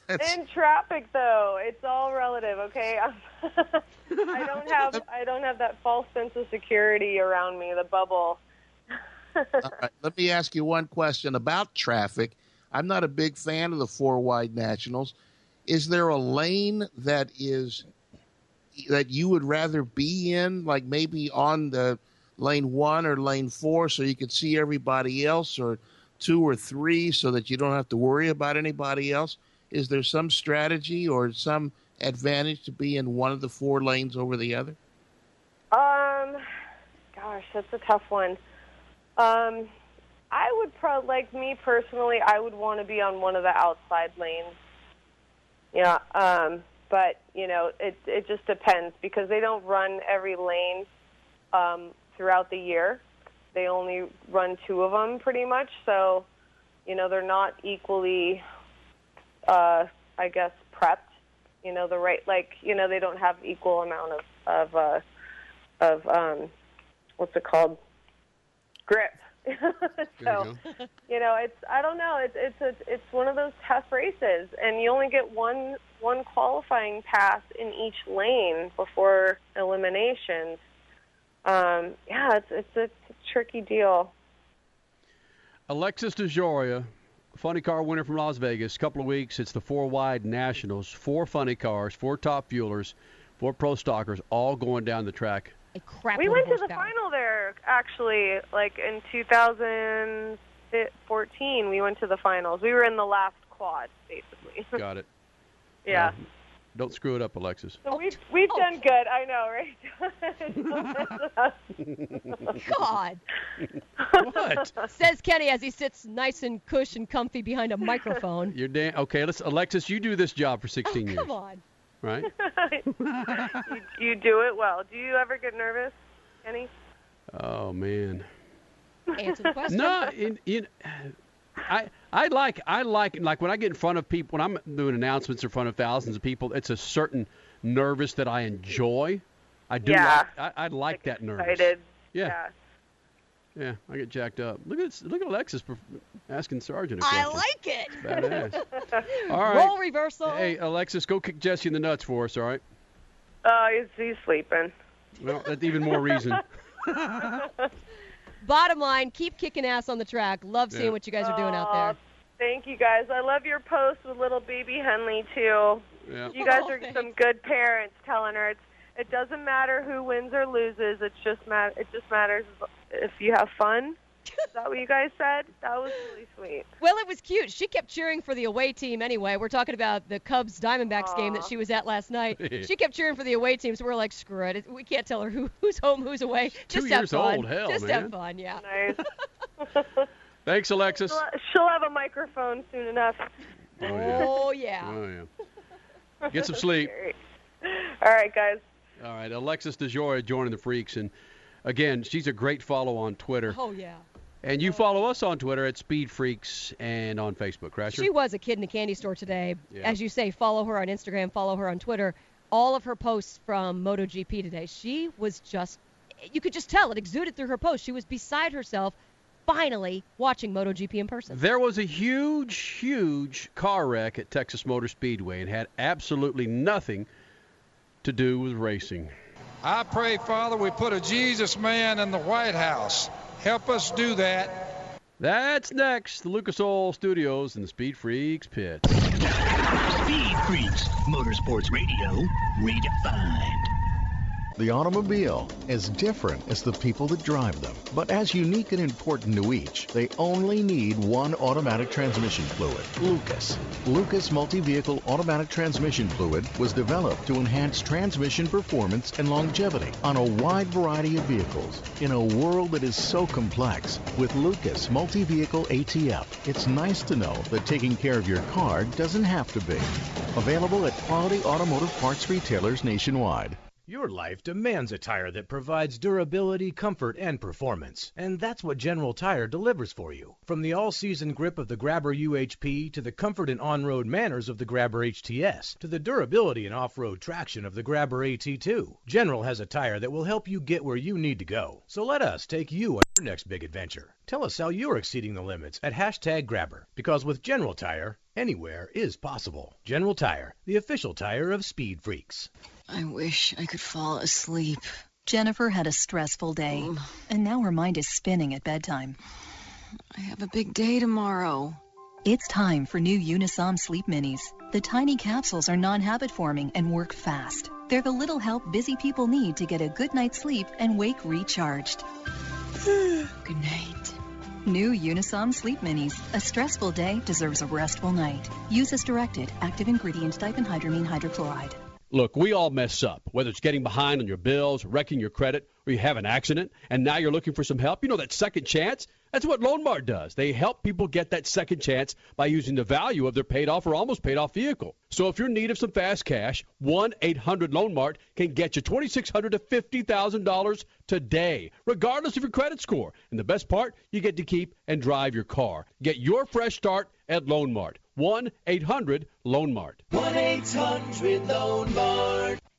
Speaker 16: In traffic, though, it's all relative. Okay, I don't have I don't have that false sense of security around me, the bubble.
Speaker 7: All right, let me ask you one question about traffic. I'm not a big fan of the four wide nationals. Is there a lane that is that you would rather be in, like maybe on the lane one or lane four, so you could see everybody else, or two or three, so that you don't have to worry about anybody else? Is there some strategy or some advantage to be in one of the four lanes over the other?
Speaker 16: Um, gosh, that's a tough one. Um, I would pro like me personally, I would want to be on one of the outside lanes. Yeah, um, but you know, it it just depends because they don't run every lane um, throughout the year. They only run two of them pretty much, so you know they're not equally, uh, I guess, prepped. You know, the right like you know they don't have equal amount of of uh, of um, what's it called grip. so you know it's I don't know it's it's a it's one of those tough races and you only get one one qualifying pass in each lane before eliminations. Um, yeah, it's it's a, it's a tricky deal.
Speaker 6: Alexis DeJoria, funny car winner from Las Vegas. Couple of weeks. It's the four wide nationals. Four funny cars, four top fuelers, four pro stockers, all going down the track.
Speaker 8: A crap
Speaker 16: we went to the
Speaker 8: horsepower.
Speaker 16: final there actually, like in 2014. We went to the finals. We were in the last quad, basically.
Speaker 6: Got it.
Speaker 16: yeah.
Speaker 6: Don't screw it up, Alexis.
Speaker 16: So we've we've oh. done good. I know, right?
Speaker 8: God.
Speaker 6: what?
Speaker 8: Says Kenny as he sits nice and cush and comfy behind a microphone.
Speaker 6: You're damn okay. Let's Alexis. You do this job for 16 years,
Speaker 8: Come on.
Speaker 6: right?
Speaker 16: you, you do it well. Do you ever get nervous, Kenny?
Speaker 6: Oh man.
Speaker 8: Answer the question.
Speaker 6: No, in, in, I I like I like like when I get in front of people when I'm doing announcements in front of thousands of people. It's a certain nervous that I enjoy. I do.
Speaker 16: Yeah.
Speaker 6: Like, I, I like that nervous.
Speaker 16: Excited.
Speaker 6: Yeah. Yeah, I get jacked up. Look at look at Alexis asking Sergeant a
Speaker 8: I
Speaker 6: question.
Speaker 8: like it.
Speaker 6: Badass. All right.
Speaker 8: Role reversal.
Speaker 6: Hey, Alexis, go kick Jesse in the nuts for us, all right?
Speaker 16: Oh, he's he's sleeping.
Speaker 6: Well, that's even more reason.
Speaker 8: Bottom line, keep kicking ass on the track. Love seeing
Speaker 6: Yeah.
Speaker 8: what you guys are doing out
Speaker 16: Aw,
Speaker 8: there.
Speaker 16: Thank you guys. I love your post with little baby Henley too.
Speaker 6: Yeah.
Speaker 16: You guys
Speaker 8: Oh,
Speaker 16: are
Speaker 8: thanks.
Speaker 16: some good parents telling her it's it doesn't matter who wins or loses. It's just mat it just matters if you have fun. Is that what you guys said? That was really sweet.
Speaker 8: Well, it was cute. She kept cheering for the away team anyway. We're talking about the Cubs Diamondbacks game that she was at last night. she kept cheering for the away team, so we're like, screw it. We can't tell her who, who's home, who's away.
Speaker 6: Two
Speaker 8: Just have
Speaker 6: years
Speaker 8: fun.
Speaker 6: old. Hell,
Speaker 8: Just
Speaker 6: man.
Speaker 8: have fun, yeah.
Speaker 16: Nice.
Speaker 6: Thanks, Alexis.
Speaker 16: she'll, she'll have a microphone soon enough.
Speaker 6: Oh yeah.
Speaker 8: Oh, yeah.
Speaker 6: Oh yeah. Get some sleep.
Speaker 16: All right, guys.
Speaker 6: All right, Alexis DeJoria joining the Freaks, and again, she's a great follow on Twitter.
Speaker 8: Oh, yeah.
Speaker 6: And you follow us on Twitter at Speed Freaks and on Facebook, Crasher.
Speaker 8: She was a kid in a candy store today.
Speaker 6: Yeah.
Speaker 8: As you say, follow her on Instagram, follow her on Twitter. All of her posts from MotoGP today, she was just, you could just tell it exuded through her posts. She was beside herself, finally watching MotoGP in person.
Speaker 6: There was a huge, huge car wreck at Texas Motor Speedway and had absolutely nothing to do with racing.
Speaker 3: I pray, Father, we put a Jesus man in the White House. Help us do that.
Speaker 6: That's next. The Lucas Oil Studios and the Speed Freaks pit.
Speaker 1: Speed Freaks, Motorsports Radio, redefined.
Speaker 15: The automobile, as different as the people that drive them, but as unique and important to each, they only need one automatic transmission fluid, Lucas. Lucas Multi-Vehicle Automatic Transmission Fluid was developed to enhance transmission performance and longevity on a wide variety of vehicles. In a world that is so complex, with Lucas Multi-Vehicle ATF, it's nice to know that taking care of your car doesn't have to be. Available at quality automotive parts retailers nationwide.
Speaker 10: Your life demands a tire that provides durability, comfort, and performance. And that's what General Tire delivers for you. From the all-season grip of the Grabber UHP to the comfort and on-road manners of the Grabber HTS to the durability and off-road traction of the Grabber AT2, General has a tire that will help you get where you need to go. So let us take you on your next big adventure. Tell us how you're exceeding the limits at hashtag Grabber. Because with General Tire, anywhere is possible. General Tire, the official tire of Speed Freaks.
Speaker 17: I wish I could fall asleep.
Speaker 18: Jennifer had a stressful day, oh. and now her mind is spinning at bedtime.
Speaker 17: I have a big day tomorrow.
Speaker 18: It's time for new Unisom Sleep Minis. The tiny capsules are non-habit forming and work fast. They're the little help busy people need to get a good night's sleep and wake recharged.
Speaker 17: good night.
Speaker 18: New Unisom Sleep Minis. A stressful day deserves a restful night. Use as directed. Active ingredient diphenhydramine hydrochloride.
Speaker 6: Look, we all mess up, whether it's getting behind on your bills, wrecking your credit, or you have an accident, and now you're looking for some help. You know that second chance? That's what Loan Mart does. They help people get that second chance by using the value of their paid off or almost paid off vehicle. So if you're in need of some fast cash, 1 800 Loan Mart can get you $2,600 to $50,000 today, regardless of your credit score. And the best part, you get to keep and drive your car. Get your fresh start at Loan Mart. 1 800 Loan Mart.
Speaker 9: 1 800 Loan Mart.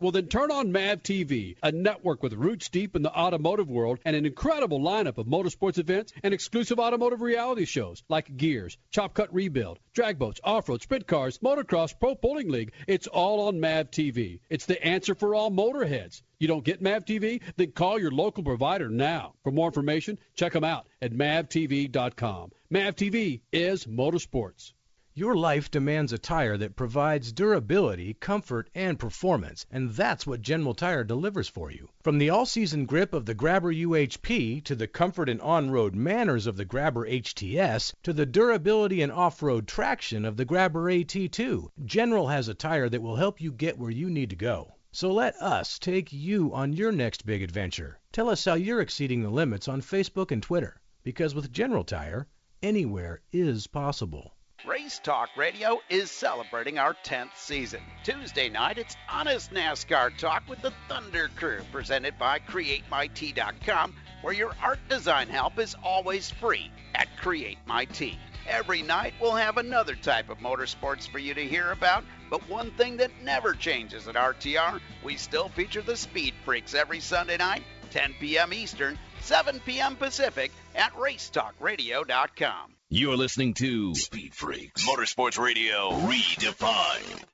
Speaker 6: Well, then turn on MAV TV, a network with roots deep in the automotive world and an incredible lineup of motorsports events and exclusive automotive reality shows like Gears, Chop Cut Rebuild, drag boats, off-road, sprint cars, motocross, pro bowling league. It's all on MAV TV. It's the answer for all motorheads. You don't get MAV TV? Then call your local provider now. For more information, check them out at mavtv.com. MAV TV is motorsports.
Speaker 10: Your life demands a tire that provides durability, comfort, and performance, and that's what General Tire delivers for you. From the all-season grip of the Grabber UHP to the comfort and on-road manners of the Grabber HTS to the durability and off-road traction of the Grabber AT2, General has a tire that will help you get where you need to go. So let us take you on your next big adventure. Tell us how you're exceeding the limits on Facebook and Twitter, because with General Tire, anywhere is possible.
Speaker 13: Race Talk Radio is celebrating our 10th season. Tuesday night, it's Honest NASCAR Talk with the Thunder Crew, presented by CreateMyT.com, where your art design help is always free at CreateMyT. Every night, we'll have another type of motorsports for you to hear about, but one thing that never changes at RTR, we still feature the Speed Freaks every Sunday night, 10 p.m. Eastern, 7 p.m. Pacific, at RaceTalkRadio.com.
Speaker 1: You're listening to Speed Freaks Motorsports Radio Redefined.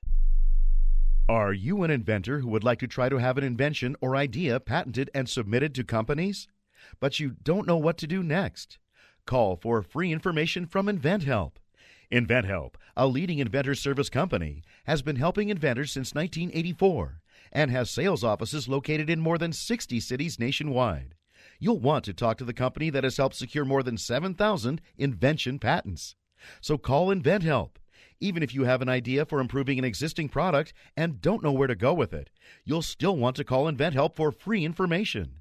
Speaker 19: Are you an inventor who would like to try to have an invention or idea patented and submitted to companies? But you don't know what to do next? Call for free information from InventHelp. InventHelp, a leading inventor service company, has been helping inventors since 1984 and has sales offices located in more than 60 cities nationwide you'll want to talk to the company that has helped secure more than 7,000 invention patents. So call InventHelp. Even if you have an idea for improving an existing product and don't know where to go with it, you'll still want to call InventHelp for free information.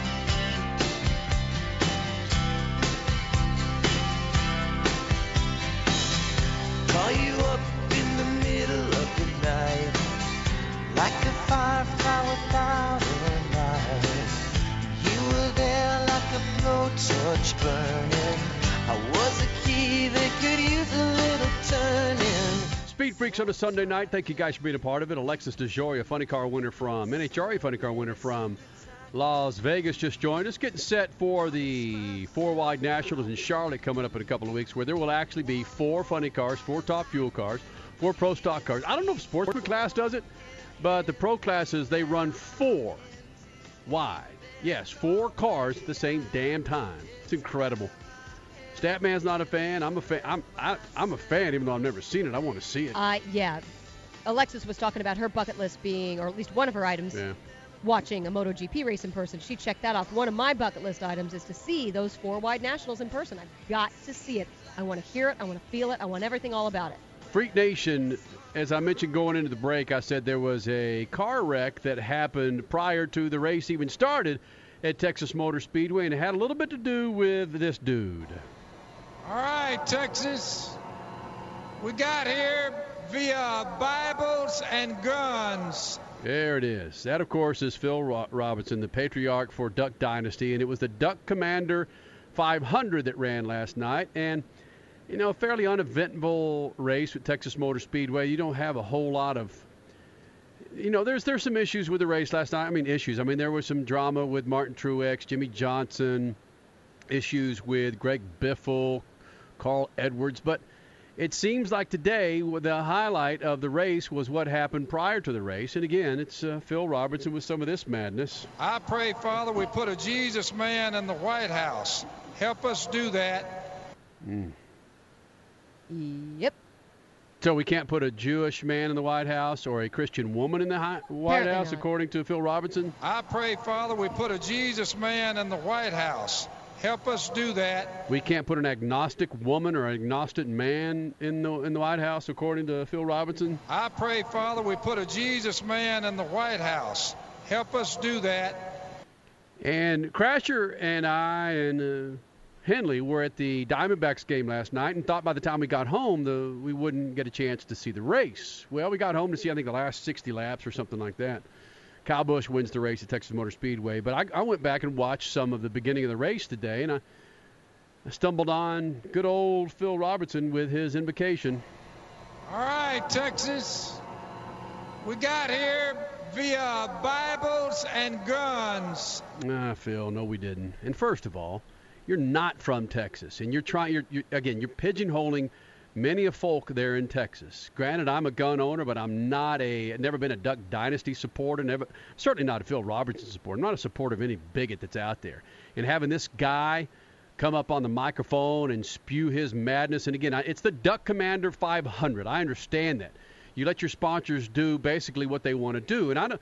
Speaker 9: Burning. I was a key that could use a little turning.
Speaker 6: Speed Freaks on a Sunday night. Thank you guys for being a part of it. Alexis DeJoria, funny car winner from NHRA, funny car winner from Las Vegas, just joined us. Getting set for the four wide nationals in Charlotte coming up in a couple of weeks, where there will actually be four funny cars, four top fuel cars, four pro stock cars. I don't know if sportsman class does it, but the pro classes they run four wide. Yes, four cars at the same damn time. It's incredible. Statman's not a fan. I'm a fan. I'm I, I'm a fan, even though I've never seen it. I want to see it.
Speaker 8: Uh, yeah. Alexis was talking about her bucket list being, or at least one of her items,
Speaker 6: Yeah.
Speaker 8: watching a MotoGP race in person. She checked that off. One of my bucket list items is to see those four wide nationals in person. I've got to see it. I want to hear it. I want to feel it. I want everything all about it.
Speaker 6: Freak Nation, as I mentioned going into the break, I said there was a car wreck that happened prior to the race even started at Texas Motor Speedway, and it had a little bit to do with this dude.
Speaker 3: All right, Texas. We got here via Bibles and guns.
Speaker 6: There it is. That, of course, is Phil Robinson, the patriarch for Duck Dynasty, and it was the Duck Commander 500 that ran last night. And, you know, a fairly uneventful race with Texas Motor Speedway. You don't have a whole lot of, you know, there's there's some issues with the race last night. I mean, issues. I mean, there was some drama with Martin Truex, Jimmie Johnson, issues with Greg Biffle, Carl Edwards, but it seems like today the highlight of the race was what happened prior to the race. And again, it's uh, Phil Robertson with some of this madness.
Speaker 3: I pray, Father, we put a Jesus man in the White House. Help us do that.
Speaker 6: Mm.
Speaker 8: Yep.
Speaker 6: So we can't put a Jewish man in the White House or a Christian woman in the hi- White
Speaker 3: Apparently
Speaker 6: House,
Speaker 3: not.
Speaker 6: according to Phil Robertson.
Speaker 3: I pray, Father, we put a Jesus man in the White House. Help us do that.
Speaker 6: We can't put an agnostic woman or an agnostic man in the in the White House, according to Phil Robinson.
Speaker 3: I pray, Father, we put a Jesus man in the White House. Help us do that.
Speaker 6: And Crasher and I and uh, Henley were at the Diamondbacks game last night and thought by the time we got home the, we wouldn't get a chance to see the race. Well, we got home to see I think the last 60 laps or something like that. Kyle Busch wins the race at Texas Motor Speedway, but I, I went back and watched some of the beginning of the race today, and I, I stumbled on good old Phil Robertson with his invocation.
Speaker 3: All right, Texas. We got here via Bibles and guns.
Speaker 6: Ah, Phil, no, we didn't. And first of all, you're not from Texas, and you're trying. You're, you're again, you're pigeonholing many a folk there in Texas. Granted, I'm a gun owner, but I'm not a. Never been a Duck Dynasty supporter. Never, certainly not a Phil Robertson supporter. I'm not a supporter of any bigot that's out there. And having this guy come up on the microphone and spew his madness, and again, it's the Duck Commander 500. I understand that. You let your sponsors do basically what they want to do, and I don't.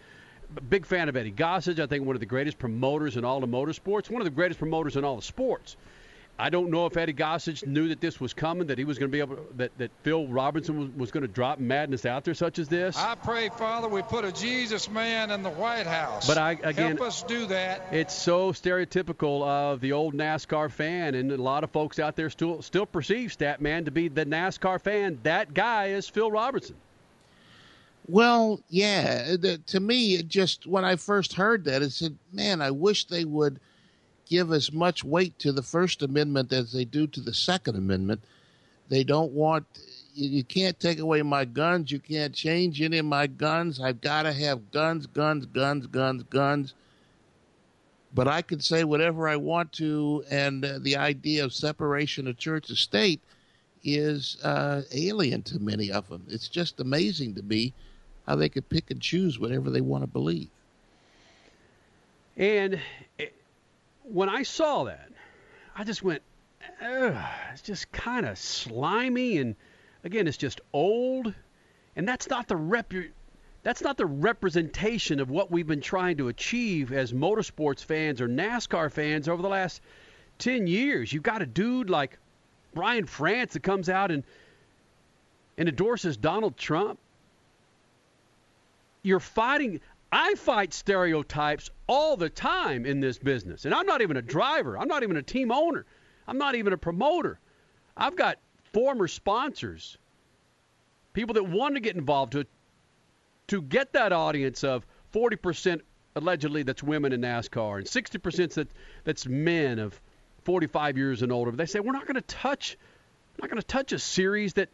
Speaker 6: Big fan of Eddie Gossage. I think one of the greatest promoters in all of motorsports. One of the greatest promoters in all the sports. I don't know if Eddie Gossage knew that this was coming, that he was going to be able, that that Phil Robinson was, was going to drop madness out there such as this.
Speaker 3: I pray, Father, we put a Jesus man in the White House.
Speaker 6: But I- again-
Speaker 3: help us do that.
Speaker 6: It's so stereotypical of the old NASCAR fan, and a lot of folks out there still still perceive Statman to be the NASCAR fan. That guy is Phil Robertson.
Speaker 7: Well, yeah. The, to me, it just when I first heard that, it said, "Man, I wish they would give as much weight to the First Amendment as they do to the Second Amendment. They don't want. You, you can't take away my guns. You can't change any of my guns. I've got to have guns, guns, guns, guns, guns." But I can say whatever I want to, and uh, the idea of separation of church and state is uh, alien to many of them. It's just amazing to me how they could pick and choose whatever they want to believe.
Speaker 6: And it, when I saw that, I just went, it's just kind of slimy, and again, it's just old, and that's not the rep. That's not the representation of what we've been trying to achieve as motorsports fans or NASCAR fans over the last 10 years. You've got a dude like Brian France that comes out and and endorses Donald Trump. You're fighting. I fight stereotypes all the time in this business, and I'm not even a driver. I'm not even a team owner. I'm not even a promoter. I've got former sponsors, people that want to get involved to to get that audience of 40% allegedly that's women in NASCAR and 60% that that's men of 45 years and older. But They say we're not going to touch, not going to touch a series that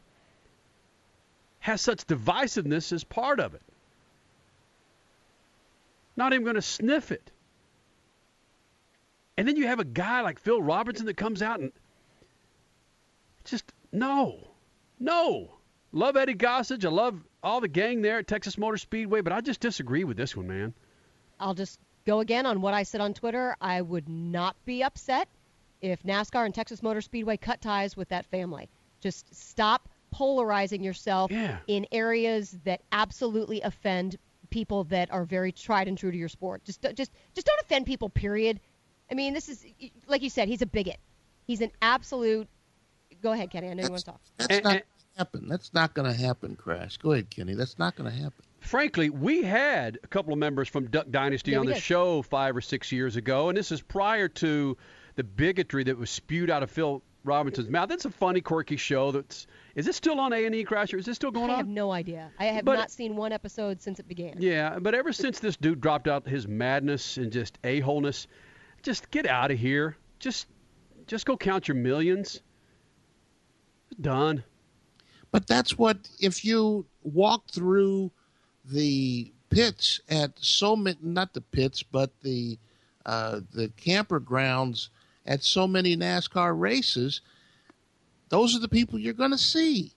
Speaker 6: has such divisiveness as part of it. Not even going to sniff it. And then you have a guy like Phil Robertson that comes out and just no, no. Love Eddie Gossage. I love all the gang there at Texas Motor Speedway, but I just disagree with this one, man.
Speaker 8: I'll just go again on what I said on Twitter. I would not be upset if NASCAR and Texas Motor Speedway cut ties with that family. Just stop polarizing yourself
Speaker 6: yeah.
Speaker 8: in areas that absolutely offend people that are very tried and true to your sport. Just just just don't offend people period. I mean, this is like you said, he's a bigot. He's an absolute Go ahead, Kenny. I know you want to talk.
Speaker 7: That's not going to happen. That's not going to happen, Crash. Go ahead, Kenny. That's not going to happen.
Speaker 6: Frankly, we had a couple of members from Duck Dynasty
Speaker 8: Yeah,
Speaker 6: on the
Speaker 8: did.
Speaker 6: show five or six years ago, and this is prior to the bigotry that was spewed out of Phil Robinson's mouth. It's a funny, quirky show. That's is it still on A and E Crasher? Is this still going on?
Speaker 8: I
Speaker 6: on?
Speaker 8: have no idea. I have
Speaker 6: But-
Speaker 8: not seen one episode since it began.
Speaker 6: Yeah, but ever since this dude dropped out his madness and just a holeness, just get out of here. Just just go count your millions. Done.
Speaker 7: But that's what if you walk through the pits at so many not the pits but the uh, the camper grounds at so many NASCAR races, those are the people you're going to see.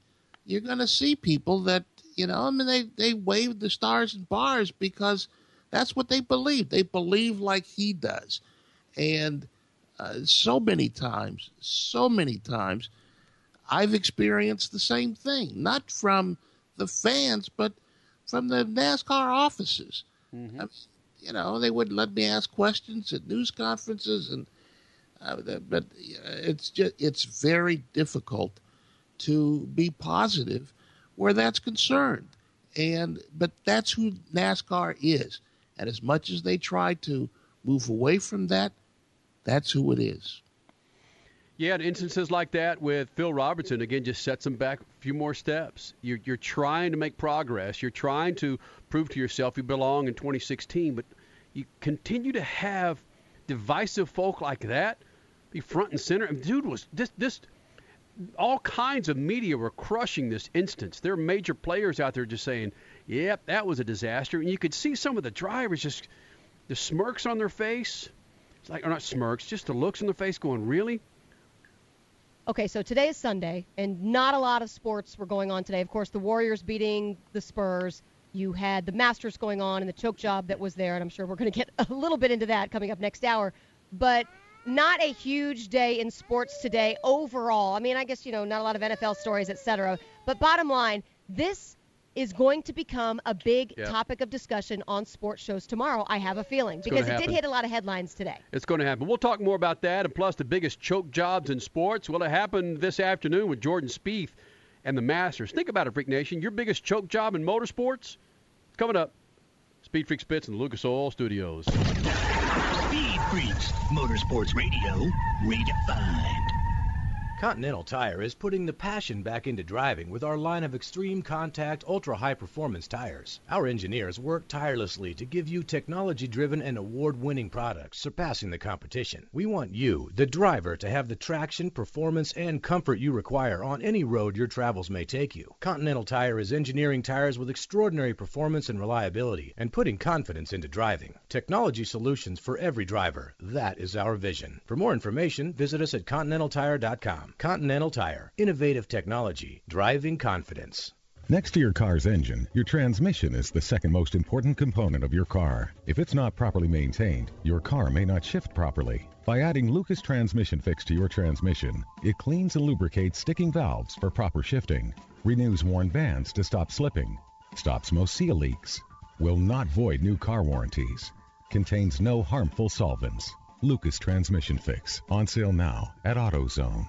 Speaker 7: You're going to see people that you know. I mean, they they wave the stars and bars because that's what they believe. They believe like he does, and uh, so many times, so many times, I've experienced the same thing, not from the fans, but from the NASCAR offices. I mean, you know, they wouldn't let me ask questions at news conferences, and but uh, it's just it's very difficult to be positive where that's concerned. And but that's who NASCAR is, and as much as they try to move away from that, that's who it is.
Speaker 6: Yeah, and instances like that with Phil Robertson again just sets them back a few more steps. You're you're trying to make progress. You're trying to prove to yourself you belong in 2016, but you continue to have divisive folk like that be front and center. Dude was this this all kinds of media were crushing this instance. There are major players out there just saying, "Yep, that was a disaster." And you could see some of the drivers just the smirks on their face. It's like or not smirks, just the looks on their face going, "Really?"
Speaker 8: Okay, so today is Sunday, and not a lot of sports were going on today. Of course, the Warriors beating the Spurs. You had the Masters going on and the choke job that was there, and I'm sure we're going to get a little bit into that coming up next hour. But not a huge day in sports today overall. I mean, I guess, you know, not a lot of NFL stories, et cetera. But bottom line, this is going to become a big
Speaker 6: Yep.
Speaker 8: topic of discussion on sports shows tomorrow, I have a feeling,
Speaker 6: gonna
Speaker 8: because it did hit a lot of headlines today.
Speaker 6: It's going to happen. We'll talk more about that and plus the biggest choke jobs in sports. Well, it happened this afternoon with Jordan Spieth and the Masters. Think about it, Freak Nation. Your biggest choke job in motorsports? Coming up. Speed Freaks pit in the Lucas Oil Studios.
Speaker 1: Freaks, Motorsports Radio, redefined.
Speaker 10: Continental Tire is putting the passion back into driving with our line of extreme contact, ultra high performance tires. Our engineers work tirelessly to give you technology driven and award winning products surpassing the competition. We want you, the driver, to have the traction, performance, and comfort you require on any road your travels may take you. Continental Tire is engineering tires with extraordinary performance and reliability and putting confidence into driving. Technology solutions for every driver. That is our vision. For more information, visit us at continentaltire.com. Continental Tire. Innovative technology. Driving confidence.
Speaker 20: Next to your car's engine, your transmission is the second most important component of your car. If it's not properly maintained, your car may not shift properly. By adding Lucas Transmission Fix to your transmission, it cleans and lubricates sticking valves for proper shifting, renews worn bands to stop slipping, stops most seal leaks, will not void new car warranties, contains no harmful solvents. Lucas Transmission Fix. On sale now at AutoZone.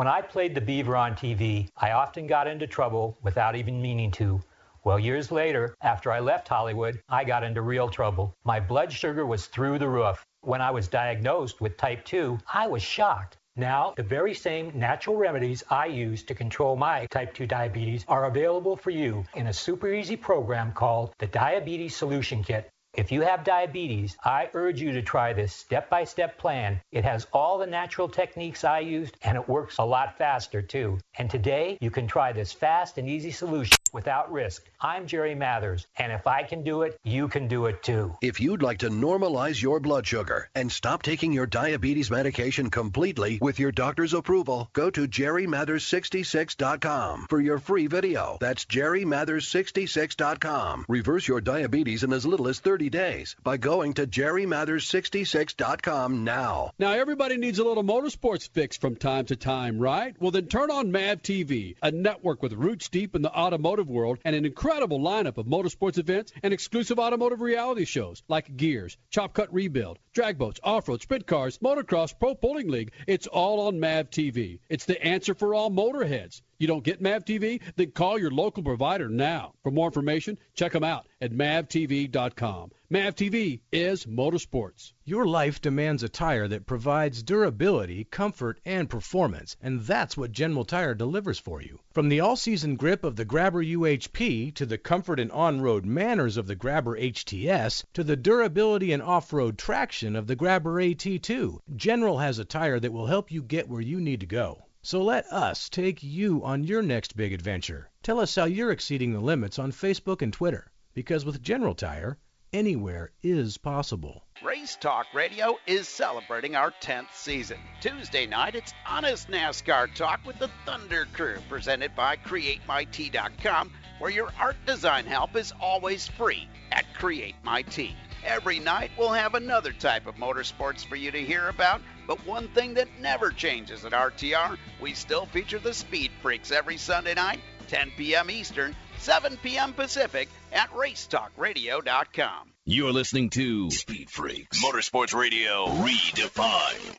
Speaker 21: When I played the Beaver on TV, I often got into trouble without even meaning to. Well, years later, after I left Hollywood, I got into real trouble. My blood sugar was through the roof. When I was diagnosed with type 2, I was shocked. Now, the very same natural remedies I use to control my type 2 diabetes are available for you in a super easy program called the Diabetes Solution Kit. If you have diabetes, I urge you to try this step by step plan. It has all the natural techniques I used and it works a lot faster too. And today, you can try this fast and easy solution without risk. I'm Jerry Mathers, and if I can do it, you can do it too.
Speaker 22: If you'd like to normalize your blood sugar and stop taking your diabetes medication completely with your doctor's approval, go to jerrymathers66.com for your free video. That's jerrymathers66.com. Reverse your diabetes in as little as 30 days by going to jerrymathers66.com now.
Speaker 6: Now, everybody needs a little motorsports fix from time to time, right? Well, then turn on MAV TV, a network with roots deep in the automotive world and an incredible lineup of motorsports events and exclusive automotive reality shows like Gears, Chop Cut Rebuild, Drag Boats, Off Road, Sprint Cars, Motocross, Pro Bowling League. It's all on MAV TV. It's the answer for all motorheads. You don't get MAV TV? Then call your local provider now. For more information, check them out at mavtv.com. MAV TV is motorsports.
Speaker 10: Your life demands a tire that provides durability, comfort, and performance, and that's what General Tire delivers for you. From the all-season grip of the Grabber UHP to the comfort and on-road manners of the Grabber HTS to the durability and off-road traction of the Grabber AT2, General has a tire that will help you get where you need to go. So let us take you on your next big adventure. Tell us how you're exceeding the limits on Facebook and Twitter, because with General Tire, anywhere is possible.
Speaker 13: Race Talk Radio is celebrating our 10th season. Tuesday night, it's Honest NASCAR Talk with the Thunder Crew, presented by CreateMyT.com, where your art design help is always free at CreateMyT. Every night, we'll have another type of motorsports for you to hear about, but one thing that never changes at RTR, we still feature the Speed Freaks every Sunday night, 10 p.m. Eastern, 7 p.m. Pacific at racetalkradio.com.
Speaker 1: You're listening to Speed Freaks Motorsports Radio Redefined.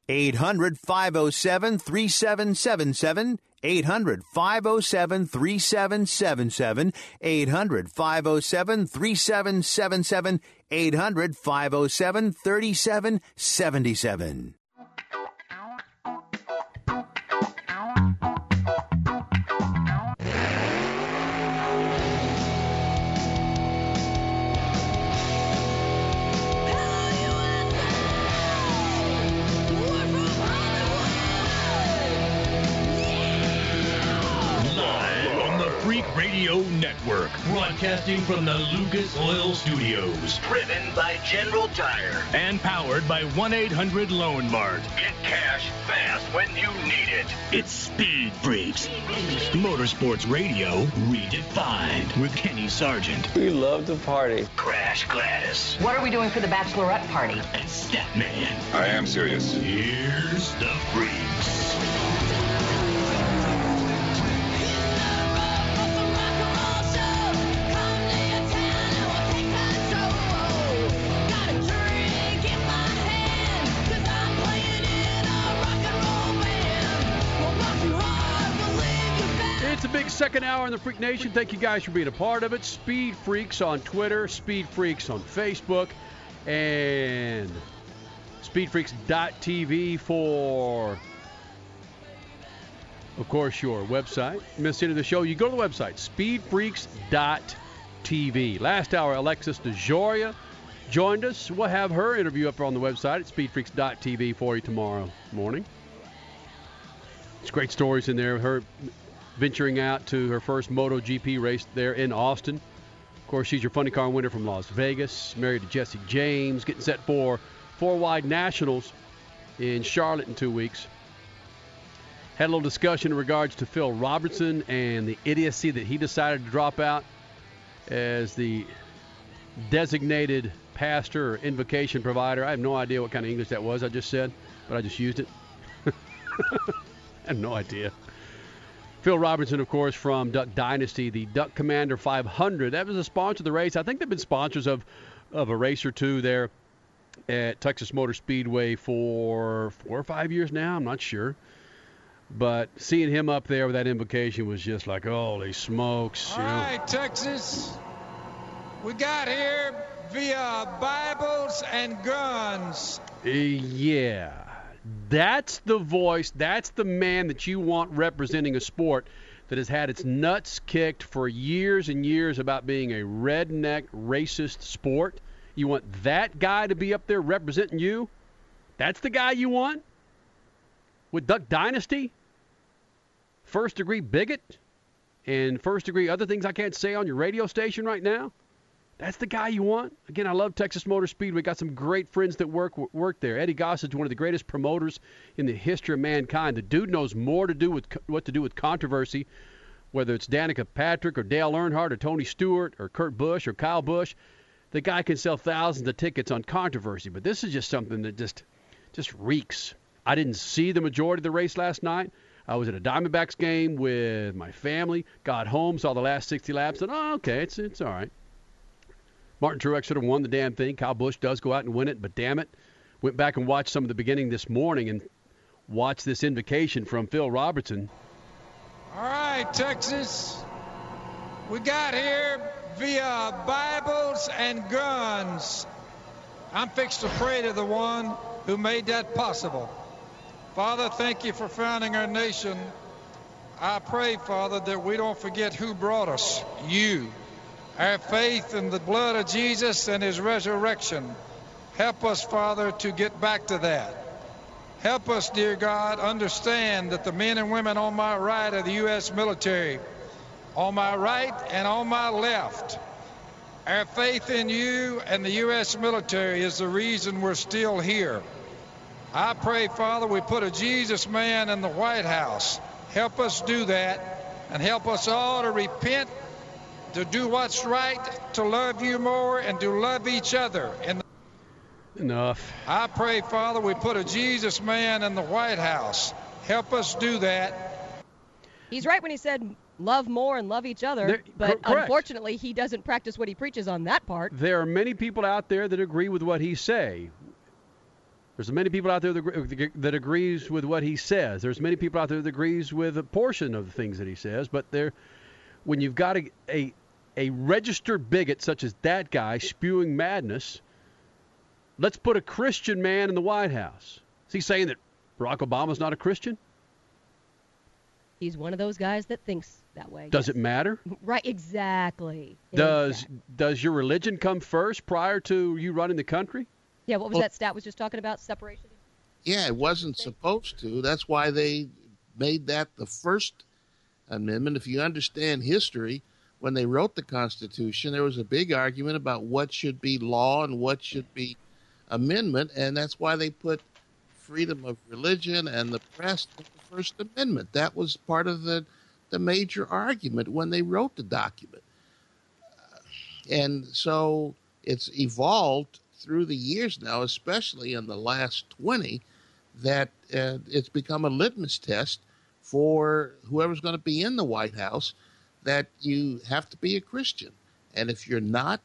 Speaker 23: 800 507 3777. 800 507 3777. 800 507 3777. 800 507 3777.
Speaker 1: Radio Network, broadcasting from the Lucas Oil Studios.
Speaker 24: Driven by General Tire.
Speaker 1: And powered by 1 800 Loan Mart.
Speaker 24: Get cash fast when you need it.
Speaker 1: It's Speed Freaks. Motorsports Radio redefined with Kenny Sargent.
Speaker 25: We love to party.
Speaker 24: Crash Gladys.
Speaker 26: What are we doing for the bachelorette party?
Speaker 1: And Statman.
Speaker 25: I am serious.
Speaker 1: Here's the Freaks.
Speaker 6: Hour in the Freak Nation. Thank you guys for being a part of it. Speed Freaks on Twitter, Speed Freaks on Facebook, and SpeedFreaks.tv for, of course, your website. Miss any of the show, you go to the website, SpeedFreaks.tv. Last hour, Alexis DeJoria joined us. We'll have her interview up on the website at SpeedFreaks.tv for you tomorrow morning. It's great stories in there. Her venturing out to her first MotoGP race there in Austin. Of course, she's your funny car winner from Las Vegas, married to Jesse James, getting set for four wide nationals in Charlotte in two weeks. Had a little discussion in regards to Phil Robertson and the idiocy that he decided to drop out as the designated pastor or invocation provider. I have no idea what kind of English that was I just said, but I just used it. I have no idea. Phil Robertson, of course, from Duck Dynasty, the Duck Commander 500. That was a sponsor of the race. I think they've been sponsors of, of a race or two there at Texas Motor Speedway for four or five years now. I'm not sure. But seeing him up there with that invocation was just like, holy smokes.
Speaker 3: All
Speaker 6: you know.
Speaker 3: right, Texas. We got here via Bibles and guns.
Speaker 6: Uh, Yeah. That's the voice, that's the man that you want representing a sport that has had its nuts kicked for years and years about being a redneck racist sport. You want that guy to be up there representing you? That's the guy you want? With Duck Dynasty? First degree bigot? And first degree other things I can't say on your radio station right now? That's the guy you want. Again, I love Texas Motor Speedway. We got some great friends that work work there. Eddie Gossage, one of the greatest promoters in the history of mankind. The dude knows more to do with what to do with controversy, whether it's Danica Patrick or Dale Earnhardt or Tony Stewart or Kurt Busch or Kyle Busch. The guy can sell thousands of tickets on controversy, but this is just something that just just reeks. I didn't see the majority of the race last night. I was at a Diamondbacks game with my family. Got home, saw the last 60 laps, and oh, okay, it's it's all right. Martin Truex should have won the damn thing. Kyle Busch does go out and win it, but damn it, went back and watched some of the beginning this morning and watched this invocation from Phil Robertson.
Speaker 3: All right, Texas. We got here via Bibles and guns. I'm fixed to pray to the one who made that possible. Father, thank you for founding our nation. I pray, Father, that we don't forget who brought us, you. Our faith in the blood of Jesus and his resurrection. Help us, Father, to get back to that. Help us, dear God, understand that the men and women on my right are the U.S. military, on my right and on my left. Our faith in you and the U.S. military is the reason we're still here. I pray, Father, we put a Jesus man in the White House. Help us do that and help us all to repent, to do what's right, to love you more, and to love each other. And
Speaker 6: Enough.
Speaker 3: I pray, Father, we put a Jesus man in the White House. Help us do that.
Speaker 8: He's right when he said love more and love each other,
Speaker 6: There-
Speaker 8: but
Speaker 6: correct.
Speaker 8: unfortunately, he doesn't practice what he preaches on that part.
Speaker 6: There are many people out there that agree with what he say. There's many people out there that, that agrees with what he says. There's many people out there that agrees with a portion of the things that he says. But there, when you've got a, a a registered bigot such as that guy spewing madness, let's put a Christian man in the White House. Is he saying that Barack Obama's not a Christian?
Speaker 8: He's one of those guys that thinks that way.
Speaker 6: Does it matter?
Speaker 8: Right, exactly.
Speaker 6: Does does your religion come first prior to you running the country?
Speaker 8: Yeah, what was
Speaker 7: Well-
Speaker 8: that stat was just talking about? Separation?
Speaker 7: Yeah, it wasn't supposed to. That's why they made that the first amendment. If you understand history, when they wrote the Constitution, there was a big argument about what should be law and what should be amendment, and that's why they put freedom of religion and the press in the First Amendment. That was part of the the major argument when they wrote the document. And so it's evolved through the years now, especially in the last 20, that uh, it's become a litmus test for whoever's going to be in the White House that you have to be a Christian. And if you're not,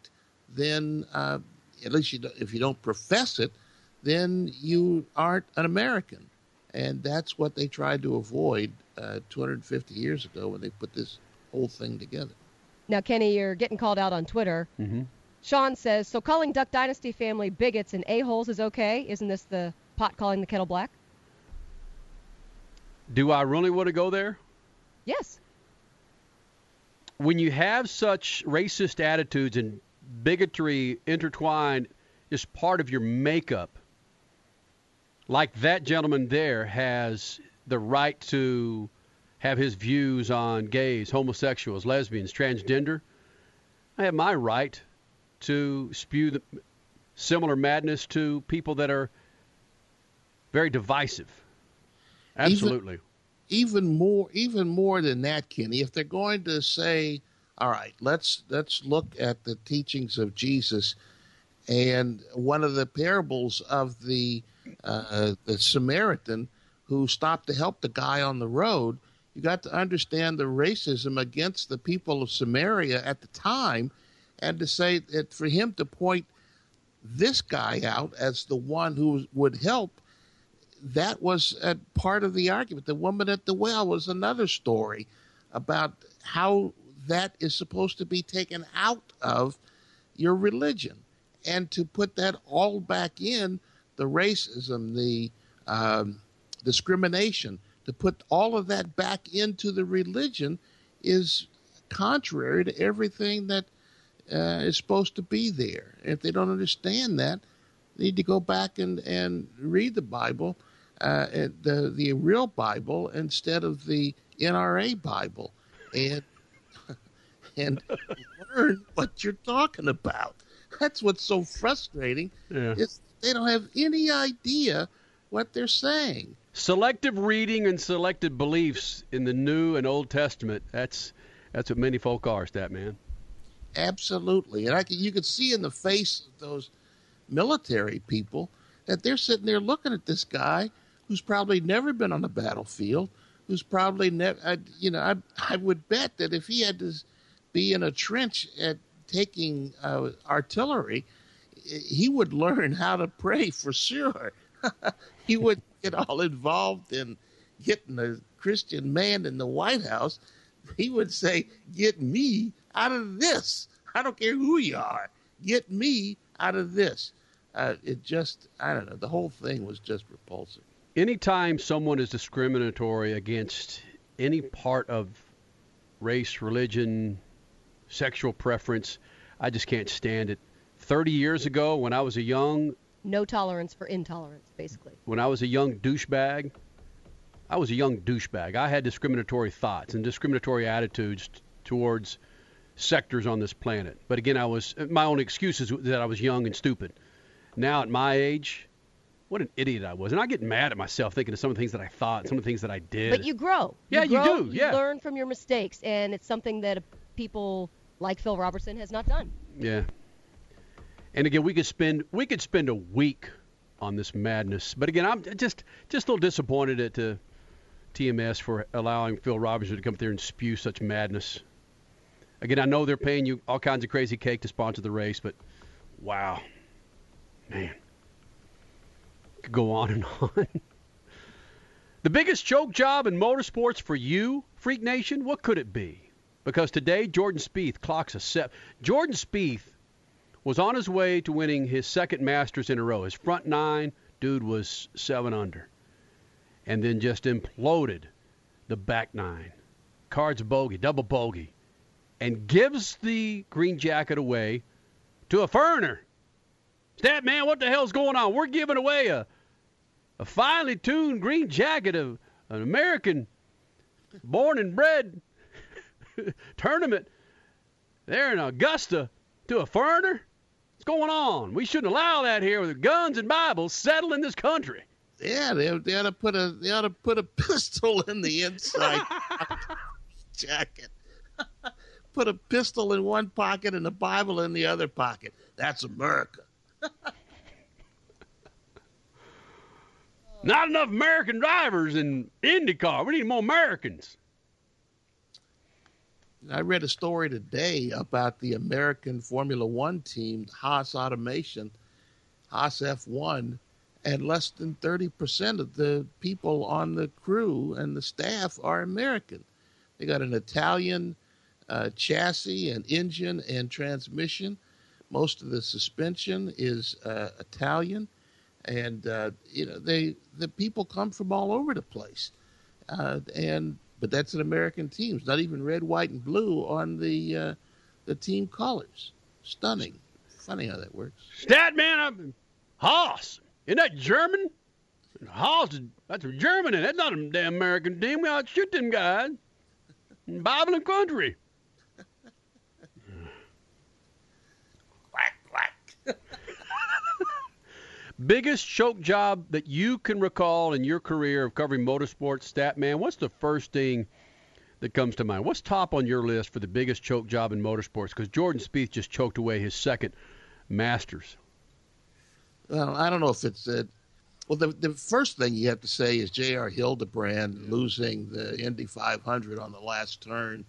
Speaker 7: then uh, at least you don't, if you don't profess it, then you aren't an American. And that's what they tried to avoid uh, 250 years ago when they put this whole thing together.
Speaker 8: Now, Kenny, you're getting called out on Twitter.
Speaker 6: Mm-hmm.
Speaker 8: Sean says, so calling Duck Dynasty family bigots and a-holes is okay? Isn't this the pot calling the kettle black?
Speaker 6: Do I really want to go there?
Speaker 8: Yes.
Speaker 6: When you have such racist attitudes and bigotry intertwined as part of your makeup, like that gentleman there has the right to have his views on gays, homosexuals, lesbians, transgender, I have my right to spew the similar madness to people that are very divisive. Absolutely.
Speaker 7: Even more even more than that kenny if they're going to say all right let's let's look at the teachings of jesus and one of the parables of the uh, the samaritan who stopped to help the guy on the road you got to understand the racism against the people of samaria at the time and to say that for him to point this guy out as the one who would help that was a part of the argument. The woman at the well was another story about how that is supposed to be taken out of your religion, and to put that all back in the racism, the um, discrimination, to put all of that back into the religion is contrary to everything that uh, is supposed to be there. If they don't understand that, they need to go back and, and read the Bible, uh, the the real Bible instead of the NRA Bible, and and learn what you're talking about. That's what's so frustrating.
Speaker 6: Yeah.
Speaker 7: Is they don't have any idea what they're saying.
Speaker 6: Selective reading and selective beliefs in the New and Old Testament. That's that's what many folk are, stat man.
Speaker 7: Absolutely, and I can, you could see in the face of those military people that they're sitting there looking at this guy who's probably never been on the battlefield, who's probably never, you know, I I would bet that if he had to be in a trench at taking uh, artillery, he would learn how to pray for sure. he would get all involved in getting a Christian man in the White House. He would say, "Get me out of this. I don't care who you are. Get me out of this." Uh, it just, I don't know. The whole thing was just repulsive.
Speaker 6: Anytime someone is discriminatory against any part of race, religion, sexual preference, I just can't stand it. 30 years ago, when I was a young
Speaker 8: no tolerance for intolerance, basically.
Speaker 6: When I was a young douchebag, I was a young douchebag. I had discriminatory thoughts and discriminatory attitudes t- towards sectors on this planet. But again, I was my only excuse is that I was young and stupid. Now at my age, what an idiot I was. And I get mad at myself thinking of some of the things that I thought, some of the things that I did.
Speaker 8: But you grow.
Speaker 6: Yeah, you
Speaker 8: grow,
Speaker 6: do, yeah.
Speaker 8: learn from your mistakes, and it's something that people like Phil Robertson has not done.
Speaker 6: Yeah. And again, we could spend we could spend a week on this madness. But again, I'm just just a little disappointed at uh, TMS for allowing Phil Robertson to come up there and spew such madness. Again, I know they're paying you all kinds of crazy cake to sponsor the race, but wow, man, could go on and on. the biggest choke job in motorsports for you, Freak Nation, what could it be? Because today Jordan Spieth clocks a set. Jordan Spieth was on his way to winning his second Masters in a row. His front nine, dude was seven under, and then just imploded the back nine. Cards bogey, double bogey, and gives the green jacket away to a foreigner. Stat man, what the hell's going on? We're giving away a a finely tuned green jacket of an American born and bred tournament there in Augusta to a foreigner? What's going on? We shouldn't allow that here with guns and Bibles settling this country.
Speaker 7: Yeah, they, they ought to put a they ought to put a pistol in the inside jacket. put a pistol in one pocket and a Bible in the other pocket. That's America.
Speaker 6: Not enough American drivers in IndyCar. We need more Americans.
Speaker 7: I read a story today about the American Formula One team, Haas Automation, Haas F1, and less than 30% of the people on the crew and the staff are American. They got an Italian uh, chassis and engine and transmission. Most of the suspension is uh, Italian, and uh, you know they the people come from all over the place, uh, and but that's an American team. It's not even red, white, and blue on the uh, the team colors. Stunning. Funny how that works.
Speaker 6: Stat man, I'm. Isn't that German? Haas, is- that's Germany. That's not a damn American team. We ought to shoot them guys. Bible and country. Biggest choke job that you can recall in your career of covering motorsports, stat man. What's the first thing that comes to mind? What's top on your list for the biggest choke job in motorsports? Because Jordan Spieth just choked away his second Masters.
Speaker 7: Well, I don't know if it's uh, well. The the first thing you have to say is J.R. Hildebrand losing the Indy 500 on the last turn,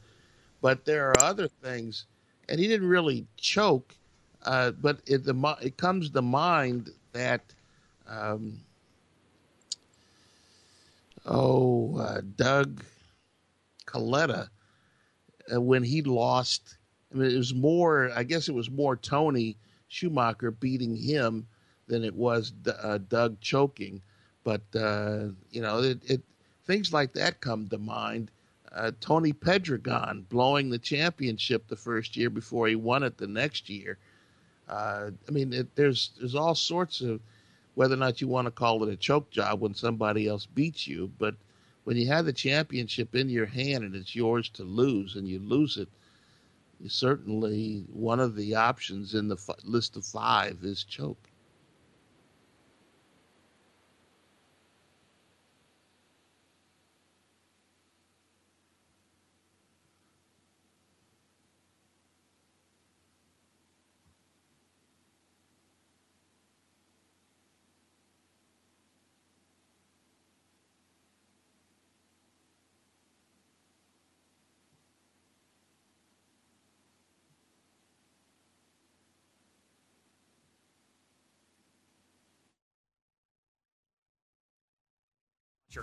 Speaker 7: but there are other things, and he didn't really choke, uh, but it the it comes to mind that. Um, oh, uh, Doug Kalitta, uh, when he lost, I mean, it was more, I guess it was more Tony Schumacher beating him than it was uh, Doug choking. But, uh, you know, it, it things like that come to mind. Uh, Tony Pedregon blowing the championship the first year before he won it the next year. Uh, I mean, it, there's there's all sorts of whether or not you want to call it a choke job when somebody else beats you, but when you have the championship in your hand and it's yours to lose and you lose it, certainly one of the options in the f- list of five is choke.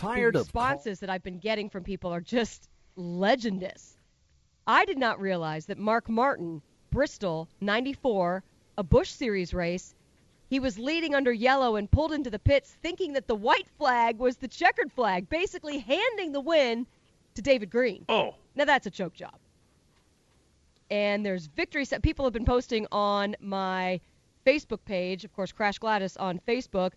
Speaker 8: The responses that I've been getting from people are just legendous. I did not realize that Mark Martin, Bristol, 94, a Bush Series race, he was leading under yellow and pulled into the pits thinking that the white flag was the checkered flag, basically handing the win to David Green.
Speaker 6: Oh.
Speaker 8: Now that's a choke job. And there's victory set. People have been posting on my Facebook page, of course, Crash Gladys on Facebook,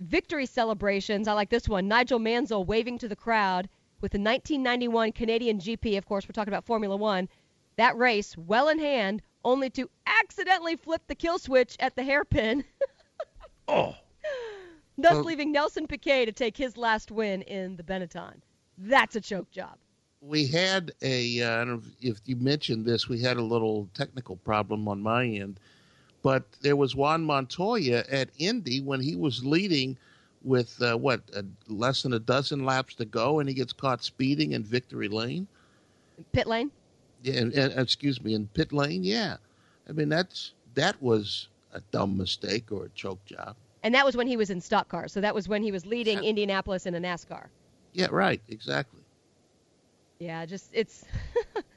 Speaker 8: victory celebrations. I like this one. Nigel Mansell waving to the crowd with the 1991 Canadian GP. Of course, we're talking about Formula One. That race, well in hand, only to accidentally flip the kill switch at the hairpin.
Speaker 6: oh.
Speaker 8: Thus
Speaker 7: Well-
Speaker 8: leaving Nelson Piquet to take his last win in the Benetton. That's a choke job.
Speaker 7: we had a uh, I don't know if you mentioned this, we had a little technical problem on my end, but there was Juan Montoya at Indy when he was leading with uh, what uh, less than a dozen laps to go, and he gets caught speeding in victory lane.
Speaker 8: Pit lane?
Speaker 7: Yeah, and, and, excuse me, in pit lane. Yeah, I mean that's that was a dumb mistake or a choke job.
Speaker 8: And that was when he was in stock car. So that was when he was leading Indianapolis in a NASCAR.
Speaker 7: Yeah, right, exactly.
Speaker 8: Yeah, just it's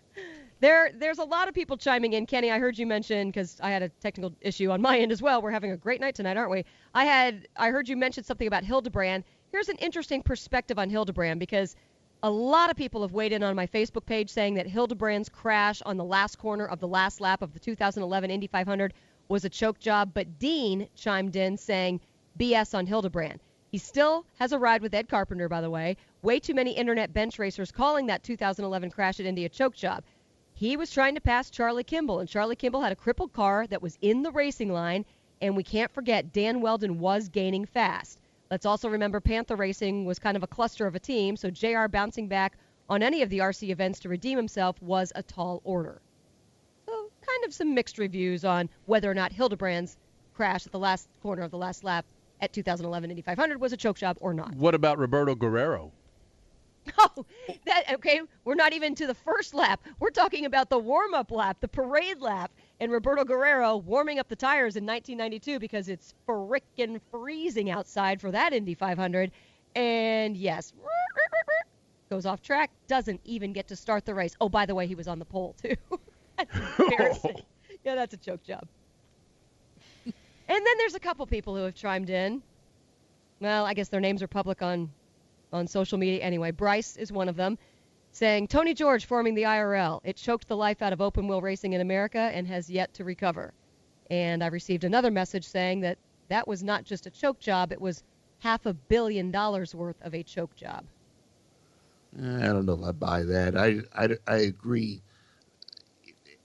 Speaker 8: there. There's a lot of people chiming in. Kenny, I heard you mention because I had a technical issue on my end as well. We're having a great night tonight, aren't we? I had I heard you mention something about Hildebrand. Here's an interesting perspective on Hildebrand because a lot of people have weighed in on my Facebook page saying that Hildebrand's crash on the last corner of the last lap of the 2011 Indy 500 was a choke job, but Dean chimed in saying BS on Hildebrand. He still has a ride with Ed Carpenter, by the way. Way too many internet bench racers calling that 2011 crash at Indy a choke job. He was trying to pass Charlie Kimball, and Charlie Kimball had a crippled car that was in the racing line, and we can't forget Dan Wheldon was gaining fast. Let's also remember Panther Racing was kind of a cluster of a team, so JR bouncing back on any of the RC events to redeem himself was a tall order. So, kind of some mixed reviews on whether or not Hildebrand's crash at the last corner of the last lap at 2011 Indy 500 was a choke job or not.
Speaker 6: What about Roberto Guerrero?
Speaker 8: Oh, that okay. We're not even to the first lap. We're talking about the warm-up lap, the parade lap, and Roberto Guerrero warming up the tires in 1992 because it's frickin' freezing outside for that Indy 500. And yes, goes off track, doesn't even get to start the race. Oh, by the way, he was on the pole too. that's embarrassing. yeah, that's a choke job. and then there's a couple people who have chimed in. Well, I guess their names are public on on social media anyway. Bryce is one of them, saying Tony George forming the IRL. It choked the life out of open wheel racing in America and has yet to recover. And I received another message saying that that was not just a choke job, it was half a billion dollars worth of a choke job.
Speaker 7: I don't know if I buy that. I, I, I agree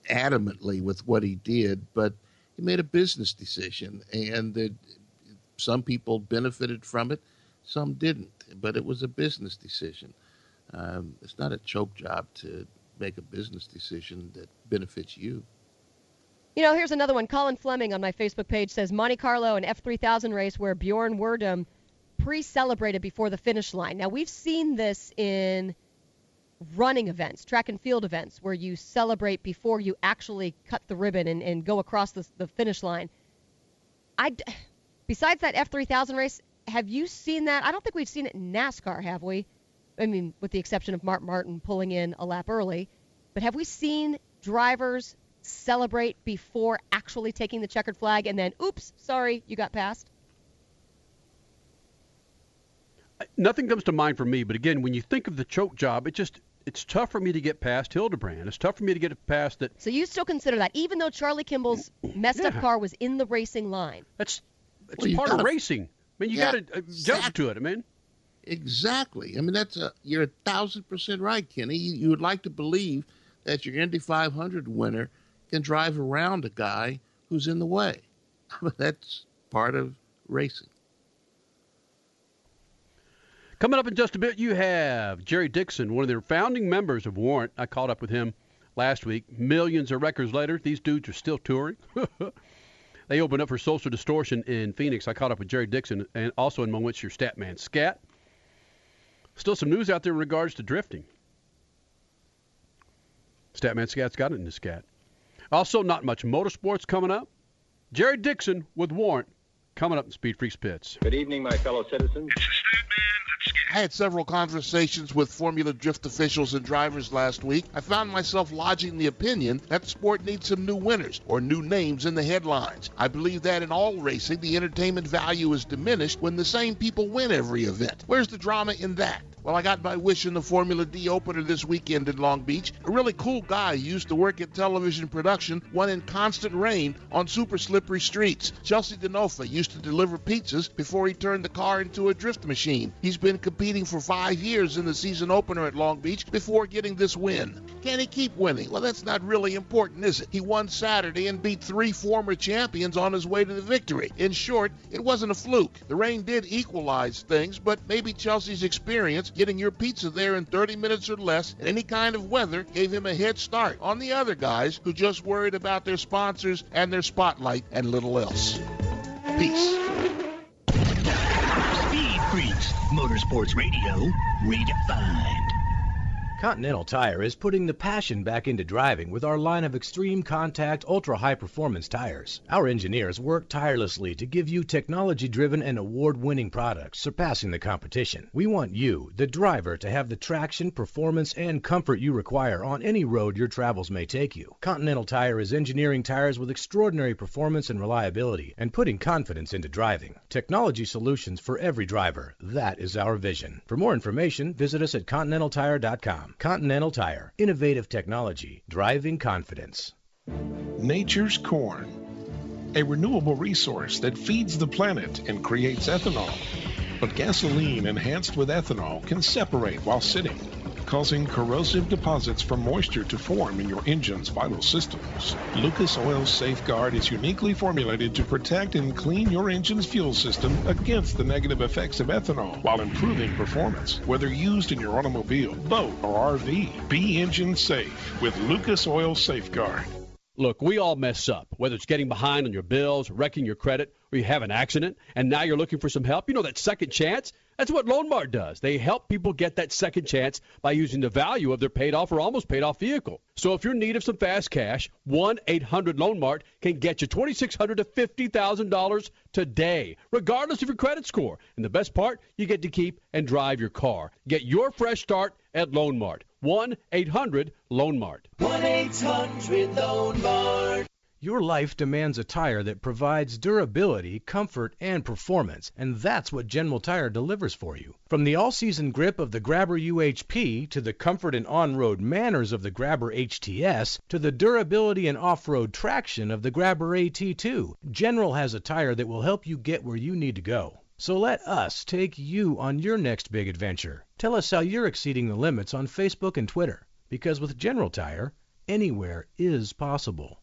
Speaker 7: adamantly with what he did, but he made a business decision, and that some people benefited from it, some didn't. But it was a business decision. Um, it's not a choke job to make a business decision that benefits you.
Speaker 8: You know, here's another one. Colin Fleming on my Facebook page says Monte Carlo, an F3000 race where Bjorn Wirdheim pre celebrated before the finish line. Now, we've seen this in running events, track and field events, where you celebrate before you actually cut the ribbon and, and go across the, the finish line. I, besides that F3000 race, have you seen that? I don't think we've seen it in NASCAR, have we? I mean, with the exception of Mark Martin pulling in a lap early. But have we seen drivers celebrate before actually taking the checkered flag and then, oops, sorry, you got passed?
Speaker 6: Nothing comes to mind for me, but again, when you think of the choke job, it just it's tough for me to get past Hildebrand. It's tough for me to get past that.
Speaker 8: So you still consider that, even though Charlie Kimball's messed up car was in the racing line.
Speaker 6: That's it's
Speaker 7: Well,
Speaker 6: part
Speaker 7: gotta-
Speaker 6: of racing. I mean, you
Speaker 7: Yeah,
Speaker 6: got to uh, jump to it. I mean,
Speaker 7: Exactly. I mean, that's a, you're a thousand percent right, Kenny. You, you would like to believe that your Indy 500 winner can drive around a guy who's in the way. that's part of racing.
Speaker 6: Coming up in just a bit, you have Jerry Dixon, one of the founding members of Warrant. I caught up with him last week. Millions of records later, these dudes are still touring. they opened up for Social Distortion in Phoenix. I caught up with Jerry Dixon and also in moments your Statman Scat. Still some news out there in regards to drifting. Statman Scat's got it in the scat. Also, not much motorsports coming up. Jerry Dixon with Warrant coming up in Speed Freaks Pits.
Speaker 27: Good evening, my fellow citizens.
Speaker 7: I had several conversations with Formula Drift officials and drivers last week. I found myself lodging the opinion that the sport needs some new winners or new names in the headlines. I believe that in all racing, the entertainment value is diminished when the same people win every event. Where's the drama in that? Well, I got my wish in the Formula D opener this weekend in Long Beach. A really cool guy used to work in television production, won in constant rain on super slippery streets. Chelsea DeNofa used to deliver pizzas before he turned the car into a drift machine. He's been competing for five years in the season opener at Long Beach before getting this win. Can he keep winning? Well, that's not really important, is it? He won Saturday and beat three former champions on his way to the victory. In short, it wasn't a fluke. The rain did equalize things, but maybe Chelsea's experience getting your pizza there in 30 minutes or less in any kind of weather gave him a head start on the other guys who just worried about their sponsors and their spotlight and little else. Peace.
Speaker 1: Speed Freaks, Motorsports Radio, redefined.
Speaker 10: Continental Tire is putting the passion back into driving with our line of extreme contact, ultra high performance tires. Our engineers work tirelessly to give you technology driven and award winning products surpassing the competition. We want you, the driver, to have the traction, performance, and comfort you require on any road your travels may take you. Continental Tire is engineering tires with extraordinary performance and reliability and putting confidence into driving. Technology solutions for every driver. That is our vision. For more information, visit us at continentaltire.com. Continental Tire. Innovative technology. Driving confidence.
Speaker 28: Nature's corn, a renewable resource that feeds the planet and creates ethanol. But gasoline enhanced with ethanol can separate while sitting, causing corrosive deposits from moisture to form in your engine's vital systems. Lucas Oil Safeguard is uniquely formulated to protect and clean your engine's fuel system against the negative effects of ethanol while improving performance. Whether used in your automobile, boat, or RV, be engine safe with Lucas Oil Safeguard.
Speaker 6: Look, we all mess up, whether it's getting behind on your bills, wrecking your credit, or you have an accident, and now you're looking for some help. You know that second chance? That's what Loan Mart does. They help people get that second chance by using the value of their paid off or almost paid off vehicle. So if you're in need of some fast cash, 1 800 Loan Mart can get you $2,600 to $50,000 today, regardless of your credit score. And the best part, you get to keep and drive your car. Get your fresh start at Loan Mart. 1 800 Loan Mart.
Speaker 9: 1 800 Lone Mart.
Speaker 10: Your life demands a tire that provides durability, comfort, and performance, and that's what General Tire delivers for you. From the all-season grip of the Grabber UHP to the comfort and on-road manners of the Grabber HTS to the durability and off-road traction of the Grabber AT2, General has a tire that will help you get where you need to go. So let us take you on your next big adventure. Tell us how you're exceeding the limits on Facebook and Twitter, because with General Tire, anywhere is possible.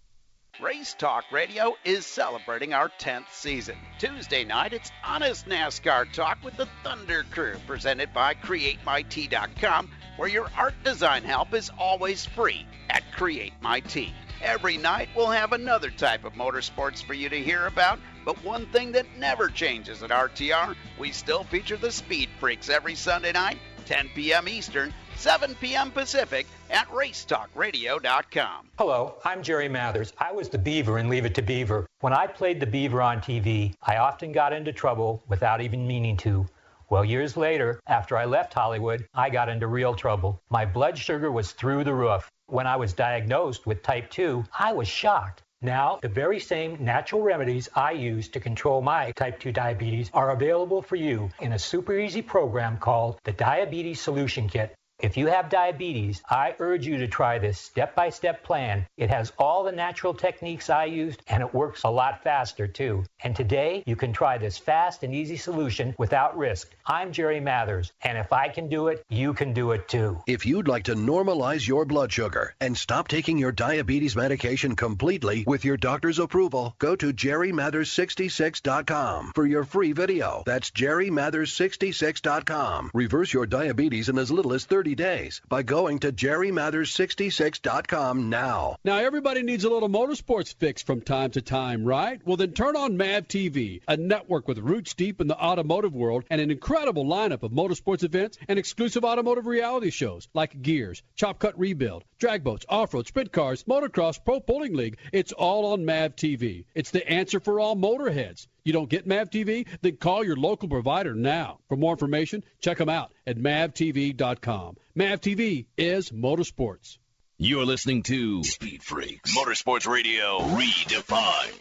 Speaker 13: Race Talk Radio is celebrating our 10th season. Tuesday night, it's Honest NASCAR Talk with the Thunder Crew, presented by CreateMyT.com, where your art design help is always free at Create My T. Every night, we'll have another type of motorsports for you to hear about, but one thing that never changes at RTR, we still feature the Speed Freaks every Sunday night, 10 p.m. Eastern, 7 p.m. Pacific at racetalkradio.com.
Speaker 21: Hello, I'm Jerry Mathers. I was the Beaver in Leave It to Beaver. When I played the Beaver on TV, I often got into trouble without even meaning to. Well, years later, after I left Hollywood, I got into real trouble. My blood sugar was through the roof. When I was diagnosed with type 2, I was shocked. Now, the very same natural remedies I use to control my type 2 diabetes are available for you in a super easy program called the Diabetes Solution Kit. If you have diabetes, I urge you to try this step by step plan. It has all the natural techniques I used and it works a lot faster too. And today you can try this fast and easy solution without risk. I'm Jerry Mathers, and if I can do it, you can do it too.
Speaker 22: If you'd like to normalize your blood sugar and stop taking your diabetes medication completely with your doctor's approval, go to jerrymathers66.com for your free video. That's jerrymathers66.com. Reverse your diabetes in as little as 30 days by going to jerrymathers66.com now.
Speaker 6: Now, everybody needs a little motorsports fix from time to time, right? Well, then turn on MAV TV, a network with roots deep in the automotive world and an incredible lineup of motorsports events and exclusive automotive reality shows like Gears, Chop Cut Rebuild, drag boats, off-road, sprint cars, motocross, pro bowling league. It's all on MAV TV. It's the answer for all motorheads. You don't get MAV TV? Then call your local provider now. For more information, check them out at mavtv.com. MAV TV is motorsports.
Speaker 1: You're listening to Speed Freaks Motorsports Radio Redefined.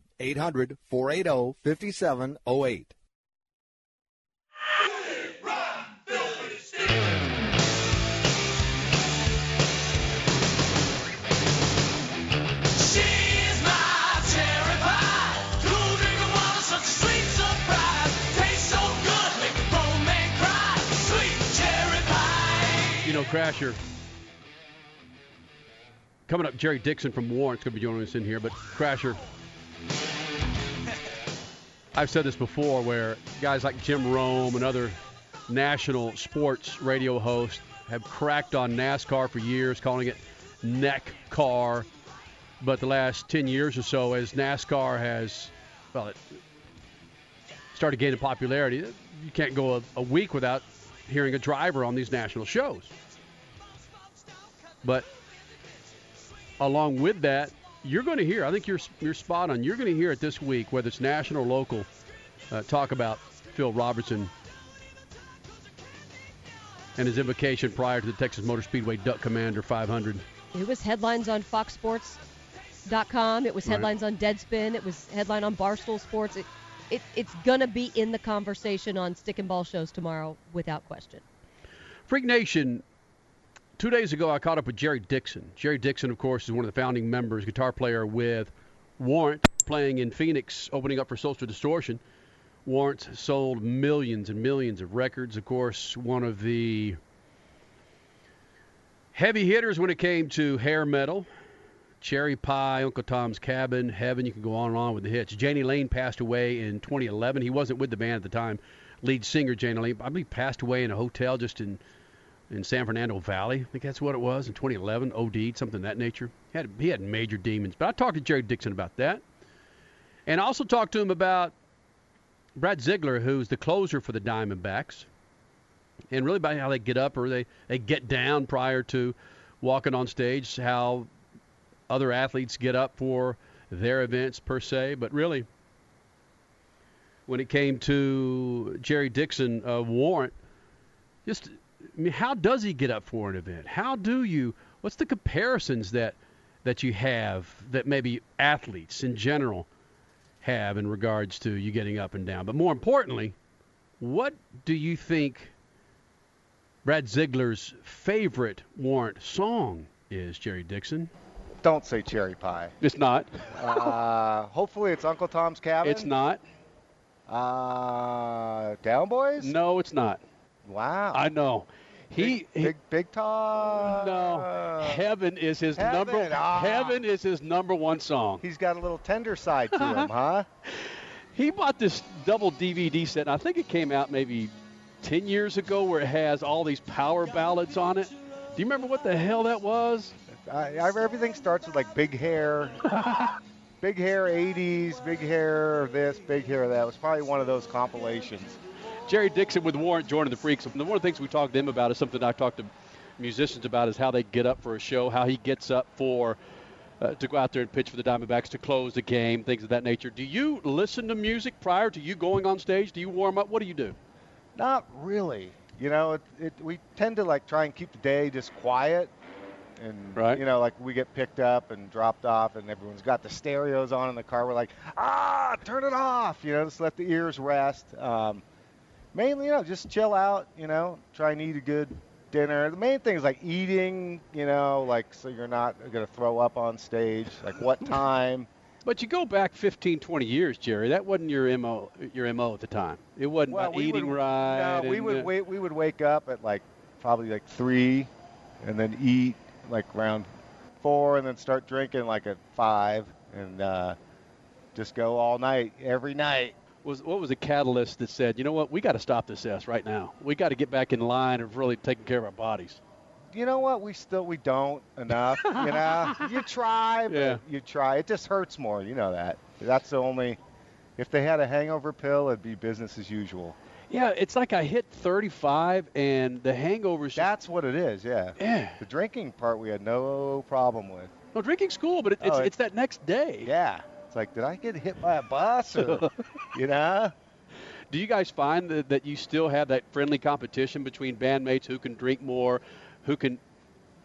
Speaker 29: 800 480 5708.
Speaker 9: She's my cherry pie. Cool drink of water, such a sweet surprise. Tastes so good, make a grown man cry. Sweet cherry pie.
Speaker 6: You know, Crasher. Coming up, Jerry Dixon from Warrant's going to be joining us in here. But Crasher, I've said this before, where guys like Jim Rome and other national sports radio hosts have cracked on NASCAR for years, calling it neck car. But the last 10 years or so, as NASCAR has, well, it started gaining popularity, you can't go a, a week without hearing a driver on these national shows. But along with that, you're going to hear. I think you're you're spot on. You're going to hear it this week, whether it's national or local. Uh, talk about Phil Robertson and his invocation prior to the Texas Motor Speedway Duck Commander 500.
Speaker 8: It was headlines on FoxSports.com. It was
Speaker 6: Right.
Speaker 8: headlines on Deadspin. It was headline on Barstool Sports. It, it, it's gonna be in the conversation on Stick and Ball shows tomorrow, without question.
Speaker 6: Freak Nation. Two days ago, I caught up with Jerry Dixon. Jerry Dixon, of course, is one of the founding members, guitar player with Warrant, playing in Phoenix, opening up for Social Distortion. Warrant sold millions and millions of records. Of course, one of the heavy hitters when it came to hair metal Cherry Pie, Uncle Tom's Cabin, Heaven. You can go on and on with the hits. Jani Lane passed away in 2011. He wasn't with the band at the time. Lead singer Jani Lane, I believe, passed away in a hotel just in in San Fernando Valley. I think that's what it was in 2011. OD'd, something of that nature. He had he had major demons. But I talked to Jerry Dixon about that, and I also talked to him about Brad Ziegler, who's the closer for the Diamondbacks, and really about how they get up or they they get down prior to walking on stage. How other athletes get up for their events per se, but really, when it came to Jerry Dixon uh, Warrant, just I mean, how does he get up for an event? How do you? What's the comparisons that that you have that maybe athletes in general have in regards to you getting up and down? But more importantly, what do you think Brad Ziegler's favorite Warrant song is, Jerry Dixon?
Speaker 30: Don't say cherry pie.
Speaker 6: It's not.
Speaker 30: uh, hopefully, it's Uncle Tom's Cabin.
Speaker 6: It's not.
Speaker 30: Uh, Down Boys?
Speaker 6: No, it's not.
Speaker 30: Wow.
Speaker 6: I know. He
Speaker 30: big big, big Tom.
Speaker 6: No, Heaven is his
Speaker 30: Heaven,
Speaker 6: number.
Speaker 30: ah.
Speaker 6: Heaven is his number one song.
Speaker 30: He's got a little tender side to him, huh?
Speaker 6: He bought this double DVD set, and I think it came out maybe 10 years ago, where it has all these power ballads on it. Do you remember what the hell that was?
Speaker 30: I, I, everything starts with like big hair, big hair 80s, big hair this, big hair that. It was probably one of those compilations.
Speaker 6: Jerry Dixon with Warrant joining the Freaks. And one of the things we talked to him about is something I talked to musicians about is how they get up for a show, how he gets up for uh, to go out there and pitch for the Diamondbacks to close the game, things of that nature. Do you listen to music prior to you going on stage? Do you warm up? What do you do?
Speaker 30: Not really. You know, it, it, we tend to like try and keep the day just quiet, and
Speaker 6: right.
Speaker 30: you know, like we get picked up and dropped off, and everyone's got the stereos on in the car. We're like, ah, turn it off. You know, just let the ears rest. Um, mainly, you know, just chill out. You know, try and eat a good dinner. The main thing is like eating. You know, like so you're not gonna throw up on stage. Like what time.
Speaker 6: But you go back 15, 20 years, Jerry. That wasn't your mo. Your mo at the time. It wasn't
Speaker 30: well, we
Speaker 6: eating
Speaker 30: would,
Speaker 6: right.
Speaker 30: No, we would
Speaker 6: uh,
Speaker 30: wait. We would wake up at like probably like three, and then eat like around four, and then start drinking like at five, and uh, just go all night every night.
Speaker 6: Was what was the catalyst that said, you know what, we got to stop this s right now. We got to get back in line of really taking care of our bodies.
Speaker 30: You know what? We still we don't enough. You know, you try, but
Speaker 6: Yeah.
Speaker 30: you try. It just hurts more. You know that. That's the only. If they had a hangover pill, it'd be business as usual.
Speaker 6: Yeah, it's like I hit 35 and the hangovers.
Speaker 30: That's what it is. Yeah.
Speaker 6: Yeah.
Speaker 30: The drinking part we had no problem with.
Speaker 6: No, drinking's cool, but it, it's
Speaker 30: Oh, it-
Speaker 6: it's that next day.
Speaker 30: Yeah. It's like, did I get hit by a bus? Or, you know?
Speaker 6: Do you guys find that, that you still have that friendly competition between bandmates who can drink more, who can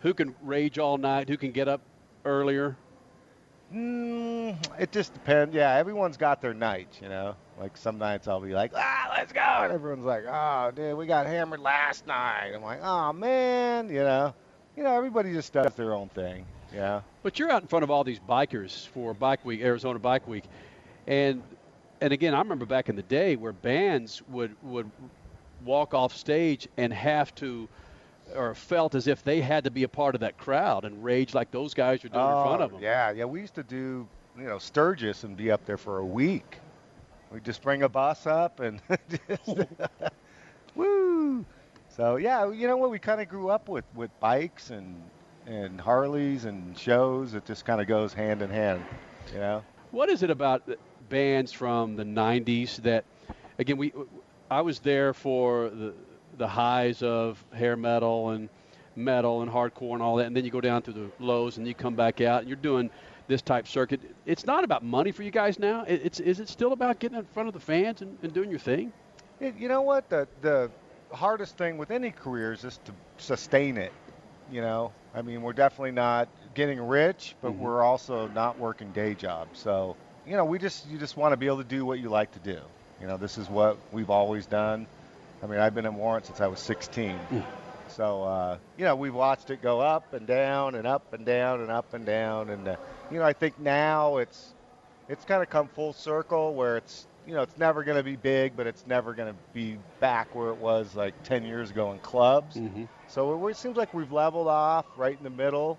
Speaker 6: who can rage all night, who can get up earlier?
Speaker 30: Mm, it just depends. Yeah, everyone's got their nights, you know. Like some nights I'll be like, ah, let's go, and everyone's like, oh, dude, we got hammered last night. I'm like, oh man, you know, you know, everybody just does their own thing. Yeah.
Speaker 6: But you're out in front of all these bikers for Bike Week, Arizona Bike Week, and and again, I remember back in the day where bands would would walk off stage and have to or felt as if they had to be a part of that crowd and rage like those guys are doing in front of oh, them.
Speaker 30: Oh, Yeah, yeah. We used to do, you know, Sturgis and be up there for a week. We just bring a bus up and just, woo. So yeah, you know what? We kind of grew up with with bikes and and Harleys and shows. It just kind of goes hand in hand, you know.
Speaker 6: What is it about bands from the '90s that, again, we I was there for the the highs of hair metal and metal and hardcore and all that, and then you go down to the lows and you come back out and you're doing this type circuit. It's not about money for you guys now. It's is it still about getting in front of the fans and, and doing your thing?
Speaker 30: You know what? The the hardest thing with any career is just to sustain it. You know, I mean, we're definitely not getting rich, but
Speaker 6: Mhm.
Speaker 30: we're also not working day jobs. So, you know, we just you just want to be able to do what you like to do. You know, this is what we've always done. I mean, I've been in Warrant since I was 16. So, uh, you know, we've watched it go up and down and up and down and up and down. And, uh, you know, I think now it's it's kind of come full circle where it's you know it's never going to be big, but it's never going to be back where it was like 10 years ago in clubs.
Speaker 6: Mm-hmm.
Speaker 30: So it, seems like we've leveled off right in the middle,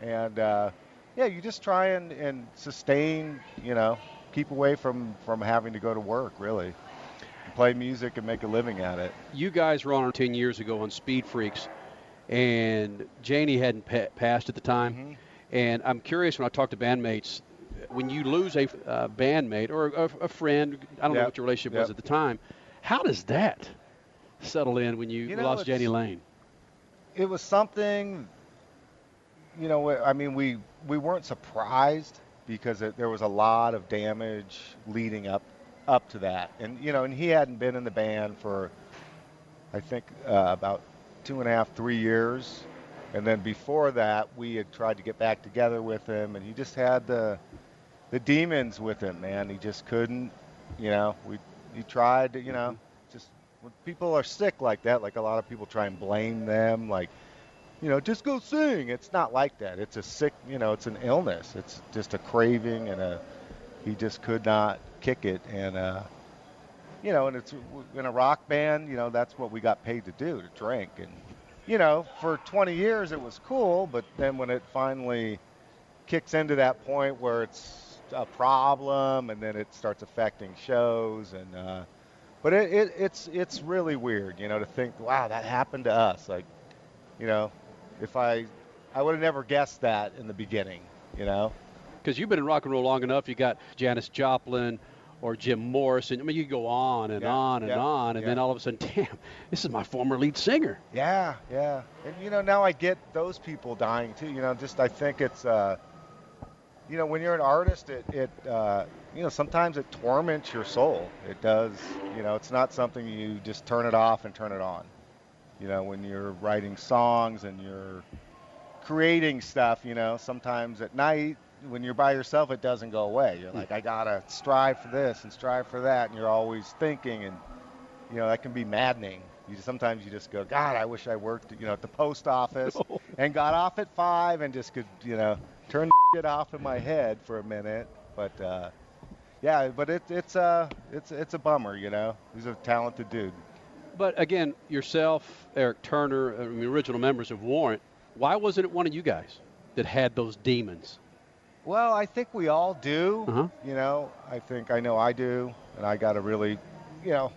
Speaker 30: and uh, yeah, you just try and, and sustain, you know, keep away from, from having to go to work, really. Play music and make a living at it.
Speaker 6: You guys were on 10 years ago on Speed Freaks, and Jani hadn't pa- passed at the time.
Speaker 30: Mm-hmm.
Speaker 6: And I'm curious when I talk to bandmates, when you lose a uh, bandmate or a, a friend, I don't know what your relationship
Speaker 30: Yep.
Speaker 6: was at the time, how does that settle in when you,
Speaker 30: You know,
Speaker 6: lost Jani Lane?
Speaker 30: It was something you know i mean we we weren't surprised because it, there was a lot of damage leading up up to that. And you know and he hadn't been in the band for i think uh, about two and a half three years. And then before that we had tried to get back together with him and he just had the the demons with him man. He just couldn't you know we he tried to you know just when people are sick like that like a lot of people try and blame them like you know, just go sing. It's not like that. It's a sick, you know, it's an illness. It's just a craving and a he just could not kick it and uh you know, and it's in a rock band, you know, that's what we got paid to do, to drink and you know, for 20 years it was cool, but then when it finally kicks into that point where it's a problem and then it starts affecting shows and uh but it, it it's it's really weird, you know, to think, wow, that happened to us. Like, you know, if I I would have never guessed that in the beginning, you know.
Speaker 6: Because you've been in rock and roll long enough. You got Janis Joplin or Jim Morrison. I mean, you go on and
Speaker 30: Yeah,
Speaker 6: on and
Speaker 30: yeah,
Speaker 6: on, and
Speaker 30: yeah.
Speaker 6: then all of a sudden, damn, this is my former lead singer.
Speaker 30: Yeah, yeah. And you know, now I get those people dying too. You know, just I think it's uh you know, when you're an artist it it uh you know, sometimes it torments your soul. It does, you know, it's not something you just turn it off and turn it on. You know, when you're writing songs and you're creating stuff, you know, sometimes at night when you're by yourself it doesn't go away. You're like I got to strive for this and strive for that and you're always thinking and you know, that can be maddening. You sometimes you just go, God, I wish I worked, you know, at the post office and got off at five and just could, you know, turn it off in my head for a minute. But uh, yeah, but it, it's uh, it's it's a bummer, you know. He's a talented dude.
Speaker 6: But again, yourself, Eric Turner, I mean, the original members of Warrant. Why wasn't it one of you guys that had those demons?
Speaker 30: Well, I think we all do.
Speaker 6: Uh-huh.
Speaker 30: You know, I think I know I do, and I got to really, you know,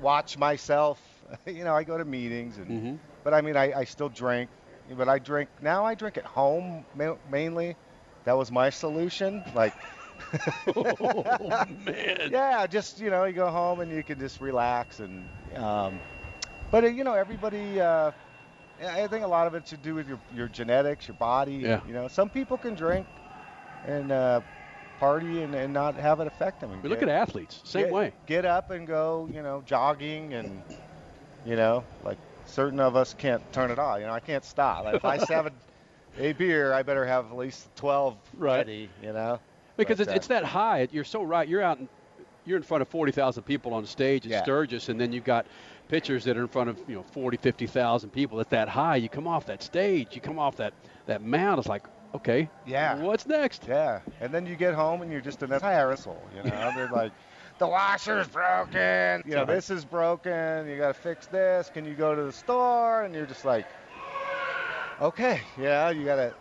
Speaker 30: watch myself. you know, I go to meetings, and
Speaker 6: Mhm.
Speaker 30: but I mean, I, I still drink, but I drink now. I drink at home ma- mainly. That was my solution. Like,
Speaker 6: oh man.
Speaker 30: yeah, just you know, you go home and you can just relax and. Um, but uh, you know, everybody. Uh, I think a lot of it to do with your your genetics, your body.
Speaker 6: Yeah.
Speaker 30: You know, some people can drink and uh, party and, and not have it affect them.
Speaker 6: We look at athletes, same
Speaker 30: get,
Speaker 6: way.
Speaker 30: Get up and go, you know, jogging and, you know, like certain of us can't turn it off. You know, I can't stop. Like, if I have a, a beer, I better have at least 12
Speaker 6: Right.
Speaker 30: ready, you know.
Speaker 6: Because
Speaker 30: But,
Speaker 6: it's,
Speaker 30: uh,
Speaker 6: it's that high. You're so right. You're out, in, you're in front of 40,000 people on stage at
Speaker 30: Yeah.
Speaker 6: Sturgis, and then you've got pitchers that are in front of you know 40, 50,000 people. At that high, you come off that stage, you come off that that mound. It's like, okay,
Speaker 30: Yeah.
Speaker 6: what's next?
Speaker 30: Yeah. And then you get home and you're just an entire asshole, you know. They're like, the washer's broken. You know, this is broken. You got to fix this. Can you go to the store? And you're just like, okay, yeah, you got to,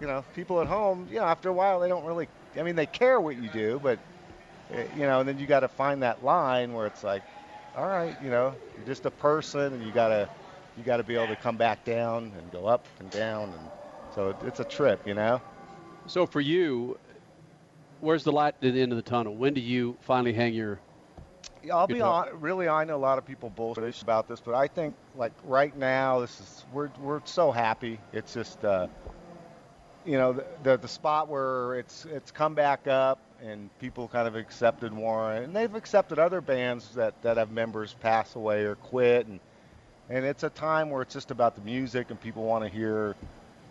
Speaker 30: you know, people at home, you know, after a while, they don't really, I mean, they care what you do, but, eh, you know, and then you got to find that line where it's like, all right, you know, you're just a person and you got to, you got to be able to come back down and go up and down. And so it, it's a trip, you know?
Speaker 6: So for you, where's the light at the end of the tunnel? When do you finally hang your?
Speaker 30: Yeah, I'll be on. Really, I know a lot of people bullshit about this, but I think like right now, this is we're we're so happy. It's just uh, you know the, the the spot where it's it's come back up and people kind of accepted Warrant, and they've accepted other bands that that have members pass away or quit, and and it's a time where it's just about the music and people want to hear.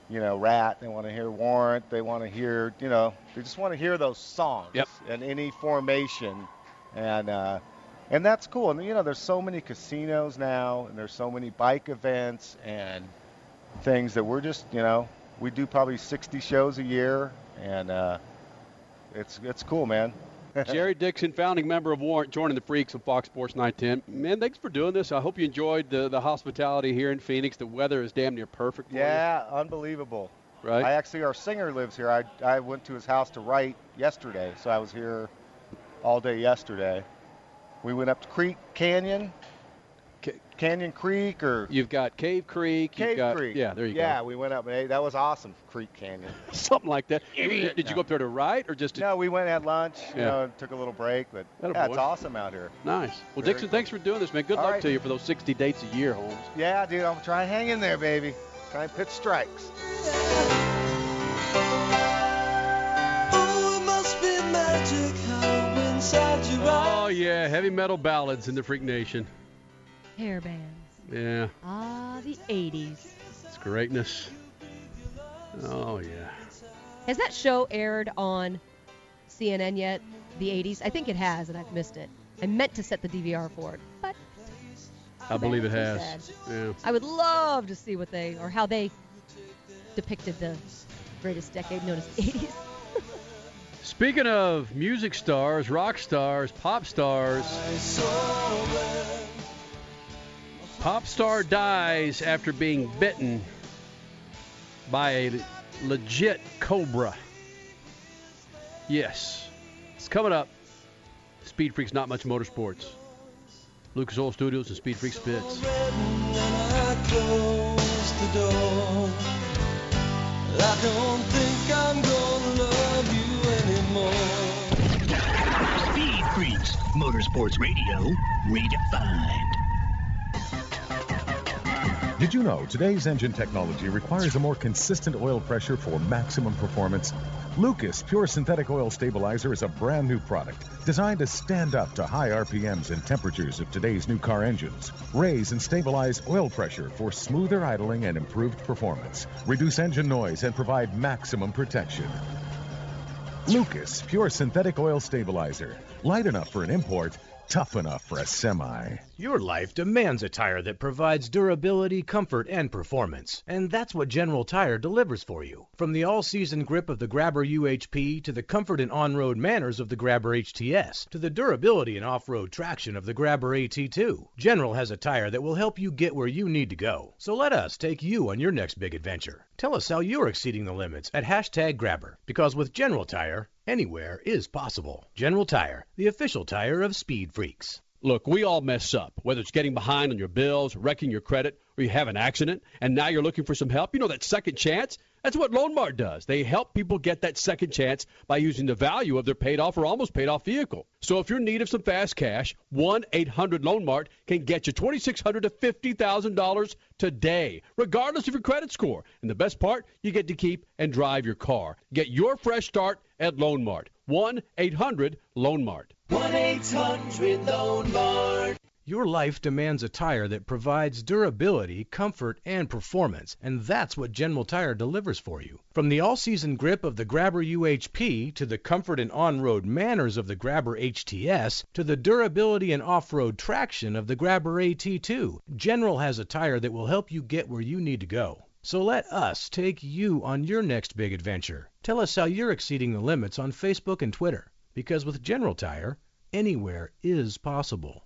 Speaker 30: You know, Ratt. They want to hear Warrant. They want to hear, you know, they just want to hear those songs
Speaker 6: Yep.
Speaker 30: in any formation, and uh, and that's cool. And you know, there's so many casinos now, and there's so many bike events and things that we're just, you know, we do probably 60 shows a year, and uh, it's it's cool, man.
Speaker 6: Jerry Dixon, founding member of Warrant, joining the Freaks of Fox Sports 910. Man, thanks for doing this. I hope you enjoyed the, the hospitality here in Phoenix. The weather is damn near perfect. For you.
Speaker 30: Yeah, unbelievable.
Speaker 6: Right.
Speaker 30: I actually, our singer lives here. I, I went to his house to write yesterday, so I was here all day yesterday. We went up to Creek Canyon, Canyon Creek, or
Speaker 6: You've got Cave Creek.
Speaker 30: Cave
Speaker 6: you've got,
Speaker 30: Creek.
Speaker 6: Yeah, there you
Speaker 30: yeah,
Speaker 6: go.
Speaker 30: Yeah, we went up. and ate- That was awesome, Creek Canyon.
Speaker 6: Something like that. Did you go up there to write or just to
Speaker 30: No, we went and had lunch. You
Speaker 6: Yeah.
Speaker 30: know, took a little break, but
Speaker 6: Atta
Speaker 30: yeah, it's awesome out here.
Speaker 6: Nice. Well,
Speaker 30: Jerry
Speaker 6: Dixon, thanks for doing this, man. Good
Speaker 30: All
Speaker 6: luck
Speaker 30: right.
Speaker 6: to you for those 60 dates a year, Holmes.
Speaker 30: Yeah, dude, I'm trying to try and hang in there, baby. Try and pitch strikes.
Speaker 6: Oh yeah, heavy metal ballads in the Freak Nation.
Speaker 8: Hair bands.
Speaker 6: Yeah,
Speaker 8: Ah, the 80s.
Speaker 6: it's greatness. Oh yeah.
Speaker 8: Has that show aired on CNN yet? The 80s? I think it has, and I've missed it. I meant to set the DVR for it, but
Speaker 6: I believe it has.
Speaker 8: sad.
Speaker 6: Yeah.
Speaker 8: I would love to see what they or how they depicted the greatest decade known as the 80s.
Speaker 6: Speaking of music stars, rock stars, pop stars, pop star dies after being bitten by a legit cobra. Yes, it's coming up. Speed Freaks, not much motorsports. Lucas Oil Studios and Speed Freaks pit.
Speaker 9: I don't think I'm gonna love you anymore.
Speaker 24: Speed Freaks, Motorsports Radio, redefined.
Speaker 31: Did you know today's engine technology requires a more consistent oil pressure for maximum performance? Lucas Pure Synthetic Oil Stabilizer is a brand new product designed to stand up to high RPMs and temperatures of today's new car engines. Raise and stabilize oil pressure for smoother idling and improved performance. Reduce engine noise and provide maximum protection. Lucas Pure Synthetic Oil Stabilizer. Light enough for an import, tough enough for a semi.
Speaker 10: Your life demands a tire that provides durability, comfort, and performance. And that's what General Tire delivers for you. From the all-season grip of the Grabber UHP to the comfort and on-road manners of the Grabber HTS to the durability and off-road traction of the Grabber AT2, General has a tire that will help you get where you need to go. So let us take you on your next big adventure. Tell us how you're exceeding the limits at hashtag Grabber. Because with General Tire, anywhere is possible. General Tire, the official tire of Speed Freaks.
Speaker 6: Look, we all mess up, whether it's getting behind on your bills, wrecking your credit, or you have an accident, and now you're looking for some help. You know that second chance? That's what Loan Mart does. They help people get that second chance by using the value of their paid off or almost paid off vehicle. So if you're in need of some fast cash, 1 800 Loan Mart can get you $2,600 to $50,000 today, regardless of your credit score. And the best part, you get to keep and drive your car. Get your fresh start at Loan Mart. 1 800 Loan Mart.
Speaker 9: 1 800 Loan Mart.
Speaker 10: Your life demands a tire that provides durability, comfort, and performance, and that's what General Tire delivers for you. From the all-season grip of the Grabber UHP to the comfort and on-road manners of the Grabber HTS to the durability and off-road traction of the Grabber AT2, General has a tire that will help you get where you need to go. So let us take you on your next big adventure. Tell us how you're exceeding the limits on Facebook and Twitter, because with General Tire, anywhere is possible.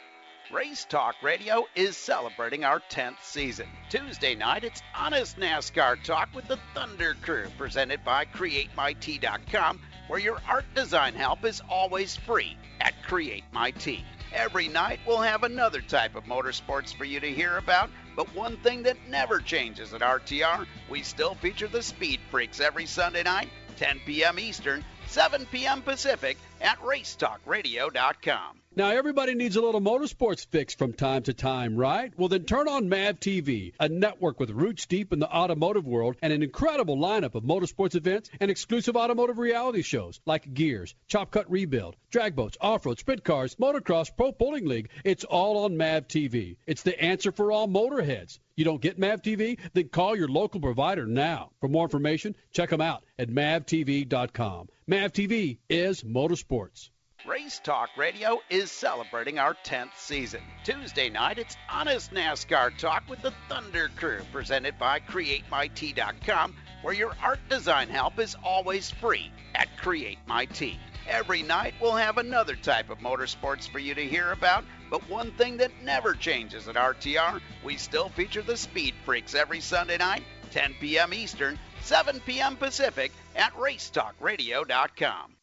Speaker 13: Race Talk Radio is celebrating our 10th season. Tuesday night, it's Honest NASCAR Talk with the Thunder Crew, presented by CreateMyT.com, where your art design help is always free at CreateMyT. Every night, we'll have another type of motorsports for you to hear about, but one thing that never changes at RTR, we still feature the Speed Freaks every Sunday night, 10 p.m. Eastern, 7 p.m. Pacific, at racetalkradio.com.
Speaker 6: Now, everybody needs a little motorsports fix from time to time, right? Well, then turn on MAV TV, a network with roots deep in the automotive world and an incredible lineup of motorsports events and exclusive automotive reality shows like Gears, Chop Cut Rebuild, Drag Boats, Off Road, Sprint Cars, Motocross, Pro Bowling League. It's all on MAV TV. It's the answer for all motorheads. You don't get MAV TV? Then call your local provider now. For more information, check them out at mavtv.com. MAV TV is motorsports.
Speaker 13: Race Talk Radio is celebrating our 10th season. Tuesday night, it's Honest NASCAR Talk with the Thunder Crew, presented by CreateMyT.com, where your art design help is always free at CreateMyT. Every night, we'll have another type of motorsports for you to hear about, but one thing that never changes at RTR, we still feature the Speed Freaks every Sunday night, 10 p.m. Eastern, 7 p.m. Pacific, at RaceTalkRadio.com.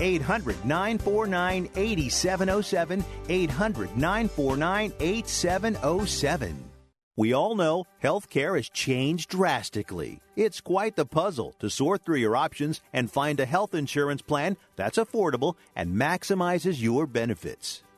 Speaker 14: 800 949 8707. 800 949 8707. We all know healthcare has changed drastically. It's quite the puzzle to sort through your options and find a health insurance plan that's affordable and maximizes your benefits.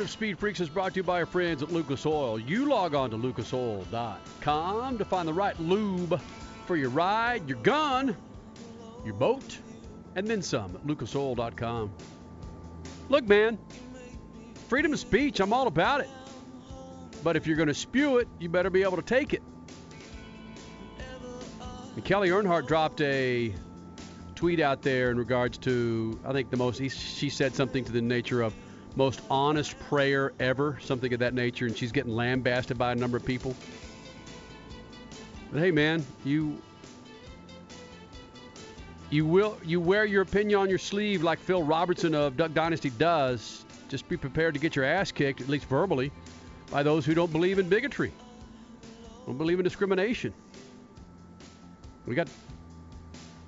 Speaker 6: Of Speed Freaks is brought to you by our friends at Lucas Oil. You log on to lucasoil.com to find the right lube for your ride, your gun, your boat, and then some at lucasoil.com. Look, man, freedom of speech, I'm all about it. But if you're going to spew it, you better be able to take it. And Kelly Earnhardt dropped a tweet out there in regards to, I think the most, he, she said something to the nature of, most honest prayer ever, something of that nature, and she's getting lambasted by a number of people. But hey, man, you you will you wear your opinion on your sleeve like Phil Robertson of Duck Dynasty does. Just be prepared to get your ass kicked, at least verbally, by those who don't believe in bigotry, don't believe in discrimination. We got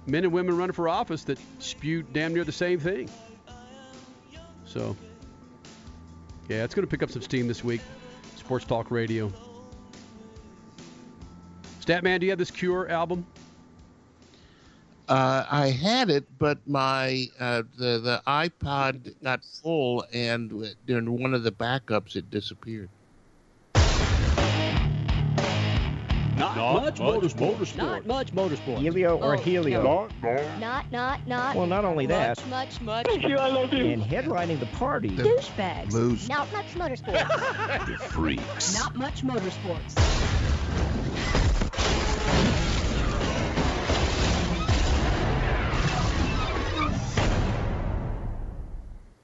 Speaker 6: men and women running for office that spew damn near the same thing. So yeah, it's going to pick up some steam this week. Sports Talk Radio. Statman, do you have this Cure album?
Speaker 7: Uh, I had it, but my uh, the the iPod got full, and during one of the backups, it disappeared.
Speaker 6: Not,
Speaker 32: not
Speaker 6: much,
Speaker 32: much
Speaker 6: motorsport.
Speaker 32: motorsport.
Speaker 6: Not much motorsport.
Speaker 32: Helio or
Speaker 8: oh,
Speaker 32: Helio.
Speaker 8: No. Not, not, not, not.
Speaker 32: Well, not only that.
Speaker 8: Much, much, much.
Speaker 32: Thank you, I love you. And headlining the party.
Speaker 8: The douchebags.
Speaker 32: Loose.
Speaker 8: Not much motorsports.
Speaker 1: the freaks.
Speaker 8: Not much motorsports.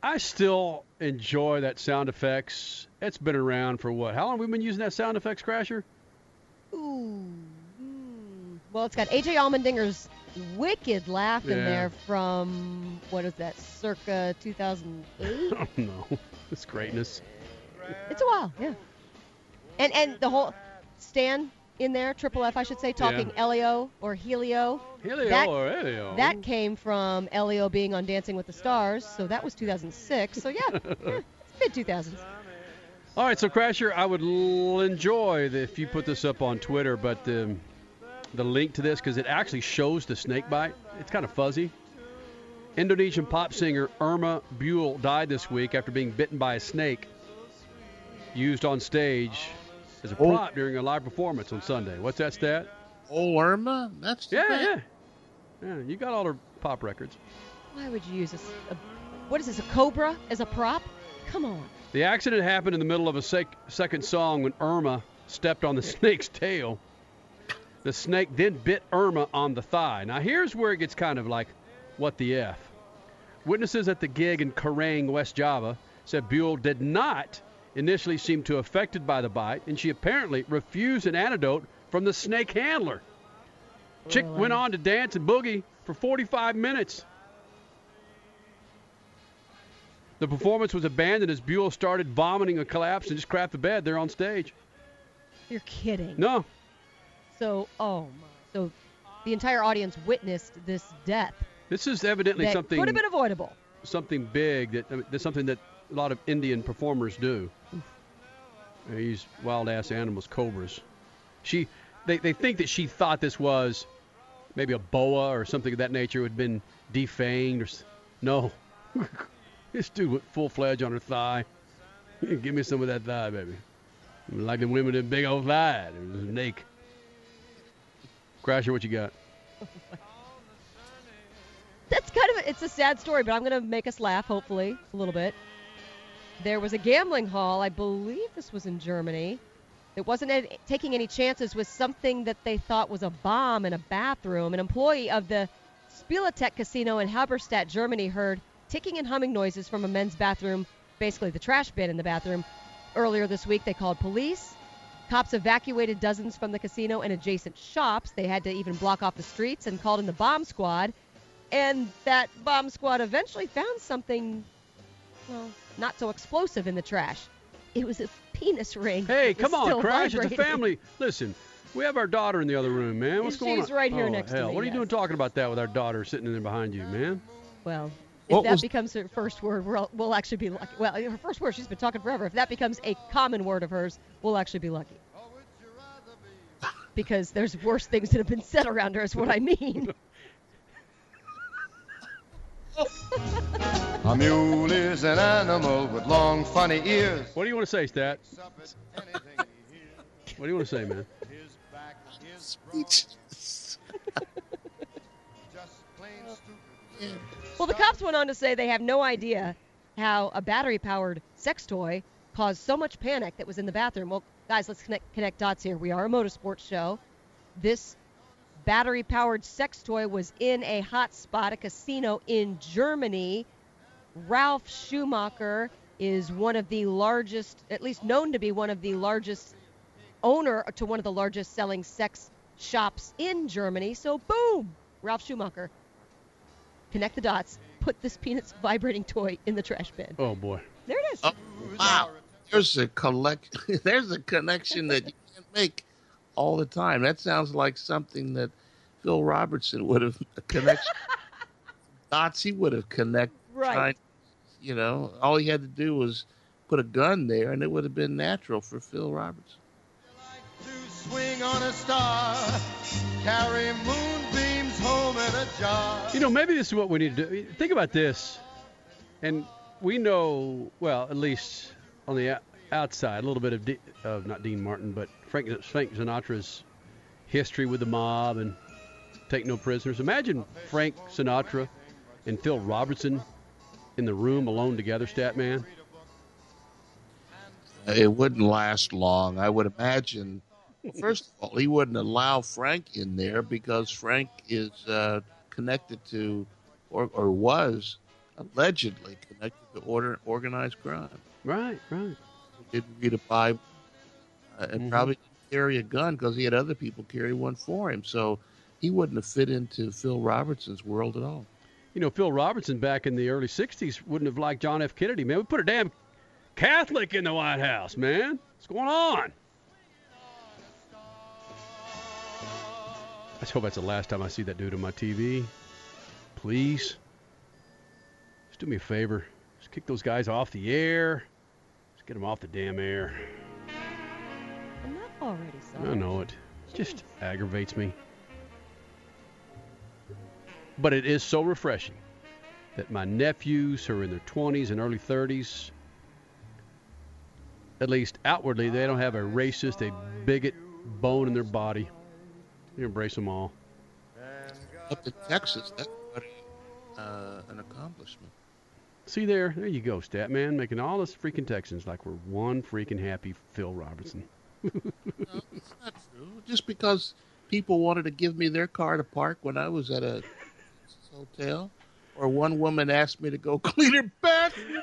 Speaker 6: I still enjoy that sound effects. It's been around for what? How long have we been using that sound effects crasher?
Speaker 8: Ooh. mm. Well, it's got AJ Allmendinger's wicked laugh in
Speaker 6: Yeah.
Speaker 8: there from what is that, circa 2008?
Speaker 6: Oh no, it's greatness.
Speaker 8: It's a while, yeah. And and the whole Stan in there, Triple F, I should say, talking Elio or Helio.
Speaker 6: Helio
Speaker 8: That-
Speaker 6: or Elio.
Speaker 8: That came from Elio being on Dancing with the Stars, so that was 2006. So yeah, yeah mid 2000s.
Speaker 6: All right, so Crasher, I would l- enjoy the, if you put this up on Twitter, but um, the link to this because it actually shows the snake bite. It's kind of fuzzy. Indonesian pop singer Irma Bule died this week after being bitten by a snake used on stage as a
Speaker 7: Oh.
Speaker 6: prop during a live performance on Sunday. What's that stat?
Speaker 7: Oh, Irma? That's too
Speaker 6: Yeah,
Speaker 7: bad.
Speaker 6: yeah. Yeah, you got all her pop records.
Speaker 8: Why would you use a, s- a- what is this, a cobra as a prop? Come on.
Speaker 6: The accident happened in the middle of a sec- second song when Irma stepped on the snake's tail. The snake then bit Irma on the thigh. Now, here's where it gets kind of like, what the F? Witnesses at the gig in Karawang, West Java, said Bule did not initially seem too affected by the bite, and she apparently refused an antidote from the snake handler. Chick
Speaker 8: Really?
Speaker 6: went um, on to dance and boogie for 45 minutes. The performance was abandoned as Bule started vomiting and collapsed and just crapped the bed there on stage.
Speaker 8: You're kidding.
Speaker 6: No,
Speaker 8: So, oh my. So the entire audience witnessed this death.
Speaker 6: this is evidently
Speaker 8: that
Speaker 6: something
Speaker 8: could have been avoidable.
Speaker 6: something big that I mean, that's something that a lot of Indian performers do. They use wild ass animals, cobras. She, they, they think that she thought this was maybe a boa or something of that nature had been defanged. Or no, this dude went full fledged on her thigh. Give me some of that thigh, baby. Like the women with big old thighs. It was a snake. Crasher, what you got?
Speaker 8: That's kind of a, it's a sad story, but I'm to make us laugh hopefully a little bit. There was a gambling hall, I believe this was in Germany. It wasn't taking any chances with something that they thought was a bomb in a bathroom. An employee of the Spielothek Casino in Halberstadt, Germany, heard ticking and humming noises from a men's bathroom, basically the trash bin in the bathroom. Earlier this week, they called police. Cops evacuated dozens from the casino and adjacent shops. They had to even block off the streets and called in the bomb squad. And that bomb squad eventually found something, well, not so explosive in the trash. It was a penis ring.
Speaker 6: Hey, come on, Crash. It's a family. Listen, we have our daughter in the other room, man. What's going on?
Speaker 8: She's right here
Speaker 6: oh,
Speaker 8: next to
Speaker 6: hell.
Speaker 8: me,
Speaker 6: What are you
Speaker 8: yes.
Speaker 6: doing talking about that with our daughter sitting in there behind you, man?
Speaker 8: Well, if
Speaker 6: What
Speaker 8: that
Speaker 6: was-
Speaker 8: becomes her first word, we'll, we'll actually be lucky. Well, her first word, she's been talking forever. If that becomes a common word of hers, we'll actually be lucky. Because there's worse things that have been said around her, is what I mean.
Speaker 27: A mule is an animal with long, funny ears.
Speaker 6: What do you want to say, Stat? What do you want to say, man?
Speaker 8: Well, the cops went on to say they have no idea how a battery powered sex toy caused so much panic that was in the bathroom. Well, guys, let's connect, connect dots here. We are a motorsports show. This battery powered sex toy was in a hot spot, a casino in Germany. Ralf Schumacher is one of the largest, at least known to be one of the largest owner to one of the largest selling sex shops in Germany. So, boom, Ralf Schumacher connect the dots, put this Peanuts vibrating toy in the trash bin.
Speaker 6: Oh boy.
Speaker 8: There it is.
Speaker 7: Oh, wow. There's a collect. There's a connection that you can't make all the time. That sounds like something that Phil Robertson would have a connection. dots he would have connected.
Speaker 8: Right.
Speaker 7: You know, all he had to do was put a gun there, and it would have been natural for Phil Robertson.
Speaker 27: Swing on a star, carry moonbeams
Speaker 6: You know, maybe this is what we need to do. Think about this, and we know, well, at least on the outside, a little bit of, D, of not Dean Martin, but Frank, Frank Sinatra's history with the mob and take no prisoners. Imagine Frank Sinatra and Phil Robertson in the room alone together, stat man.
Speaker 7: It wouldn't last long, I would imagine. First of all, he wouldn't allow Frank in there because Frank is uh, connected to, or, or was allegedly connected to order organized crime.
Speaker 6: Right, right.
Speaker 7: He didn't read a Bible, uh, and
Speaker 6: Mhm.
Speaker 7: probably didn't carry a gun because he had other people carry one for him. So he wouldn't have fit into Phil Robertson's world at all.
Speaker 6: You know, Phil Robertson back in the early 60s wouldn't have liked John F. Kennedy, man. We put a damn Catholic in the White House, man. What's going on? Let's hope that's the last time I see that dude on my TV. Please. Just do me a favor. Just kick those guys off the air. Just get them off the damn air.
Speaker 8: Enough already.
Speaker 6: I know it. Just aggravates me. But it is so refreshing that my nephews who are in their 20s and early 30s, at least outwardly, they don't have a racist, a bigot bone in their body. You embrace them all.
Speaker 7: Up in Texas, that's pretty, uh, an accomplishment.
Speaker 6: See there, there you go, Statman, making all us freaking Texans like we're one freaking happy Phil Robertson.
Speaker 7: No, it's not true. Just because people wanted to give me their car to park when I was at a hotel, or one woman asked me to go clean her bathroom,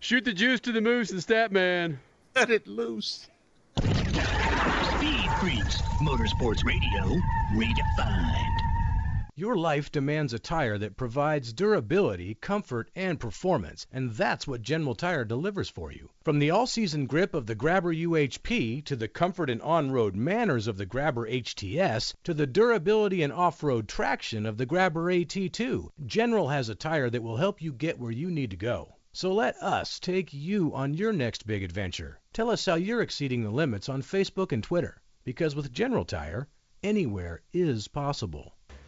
Speaker 6: Shoot the juice to the moose and Statman.
Speaker 7: let it loose.
Speaker 24: Motorsports Radio, redefined.
Speaker 10: Your life demands a tire that provides durability, comfort, and performance, and that's what General Tire delivers for you. From the all-season grip of the Grabber UHP to the comfort and on-road manners of the Grabber HTS to the durability and off-road traction of the Grabber AT2, General has a tire that will help you get where you need to go. So let us take you on your next big adventure. Tell us how you're exceeding the limits on Facebook and Twitter, because with General Tire, anywhere is possible.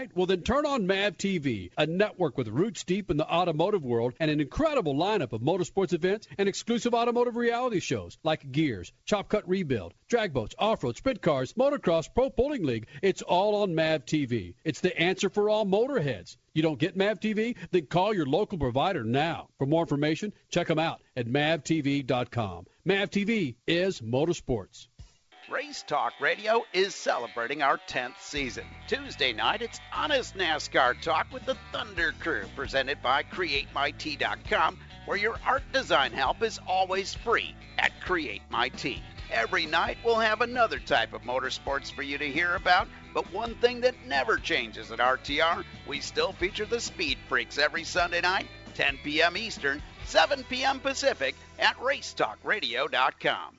Speaker 6: right? Well, then turn on MAV TV, a network with roots deep in the automotive world and an incredible lineup of motorsports events and exclusive automotive reality shows like Gears, Chop Cut Rebuild, Drag Boats, Off Road, Sprint Cars, Motocross, Pro Bowling League. It's all on MAV TV. It's the answer for all motorheads. You don't get MAV TV? Then call your local provider now. For more information, check them out at mavtv.com. MAV TV is motorsports.
Speaker 13: Race Talk Radio is celebrating our 10th season. Tuesday night, it's Honest NASCAR Talk with the Thunder Crew, presented by CreateMyT.com, where your art design help is always free at CreateMyT. Every night, we'll have another type of motorsports for you to hear about, but one thing that never changes at RTR, we still feature the Speed Freaks every Sunday night, 10 p.m. Eastern, 7 p.m. Pacific, at RaceTalkRadio.com.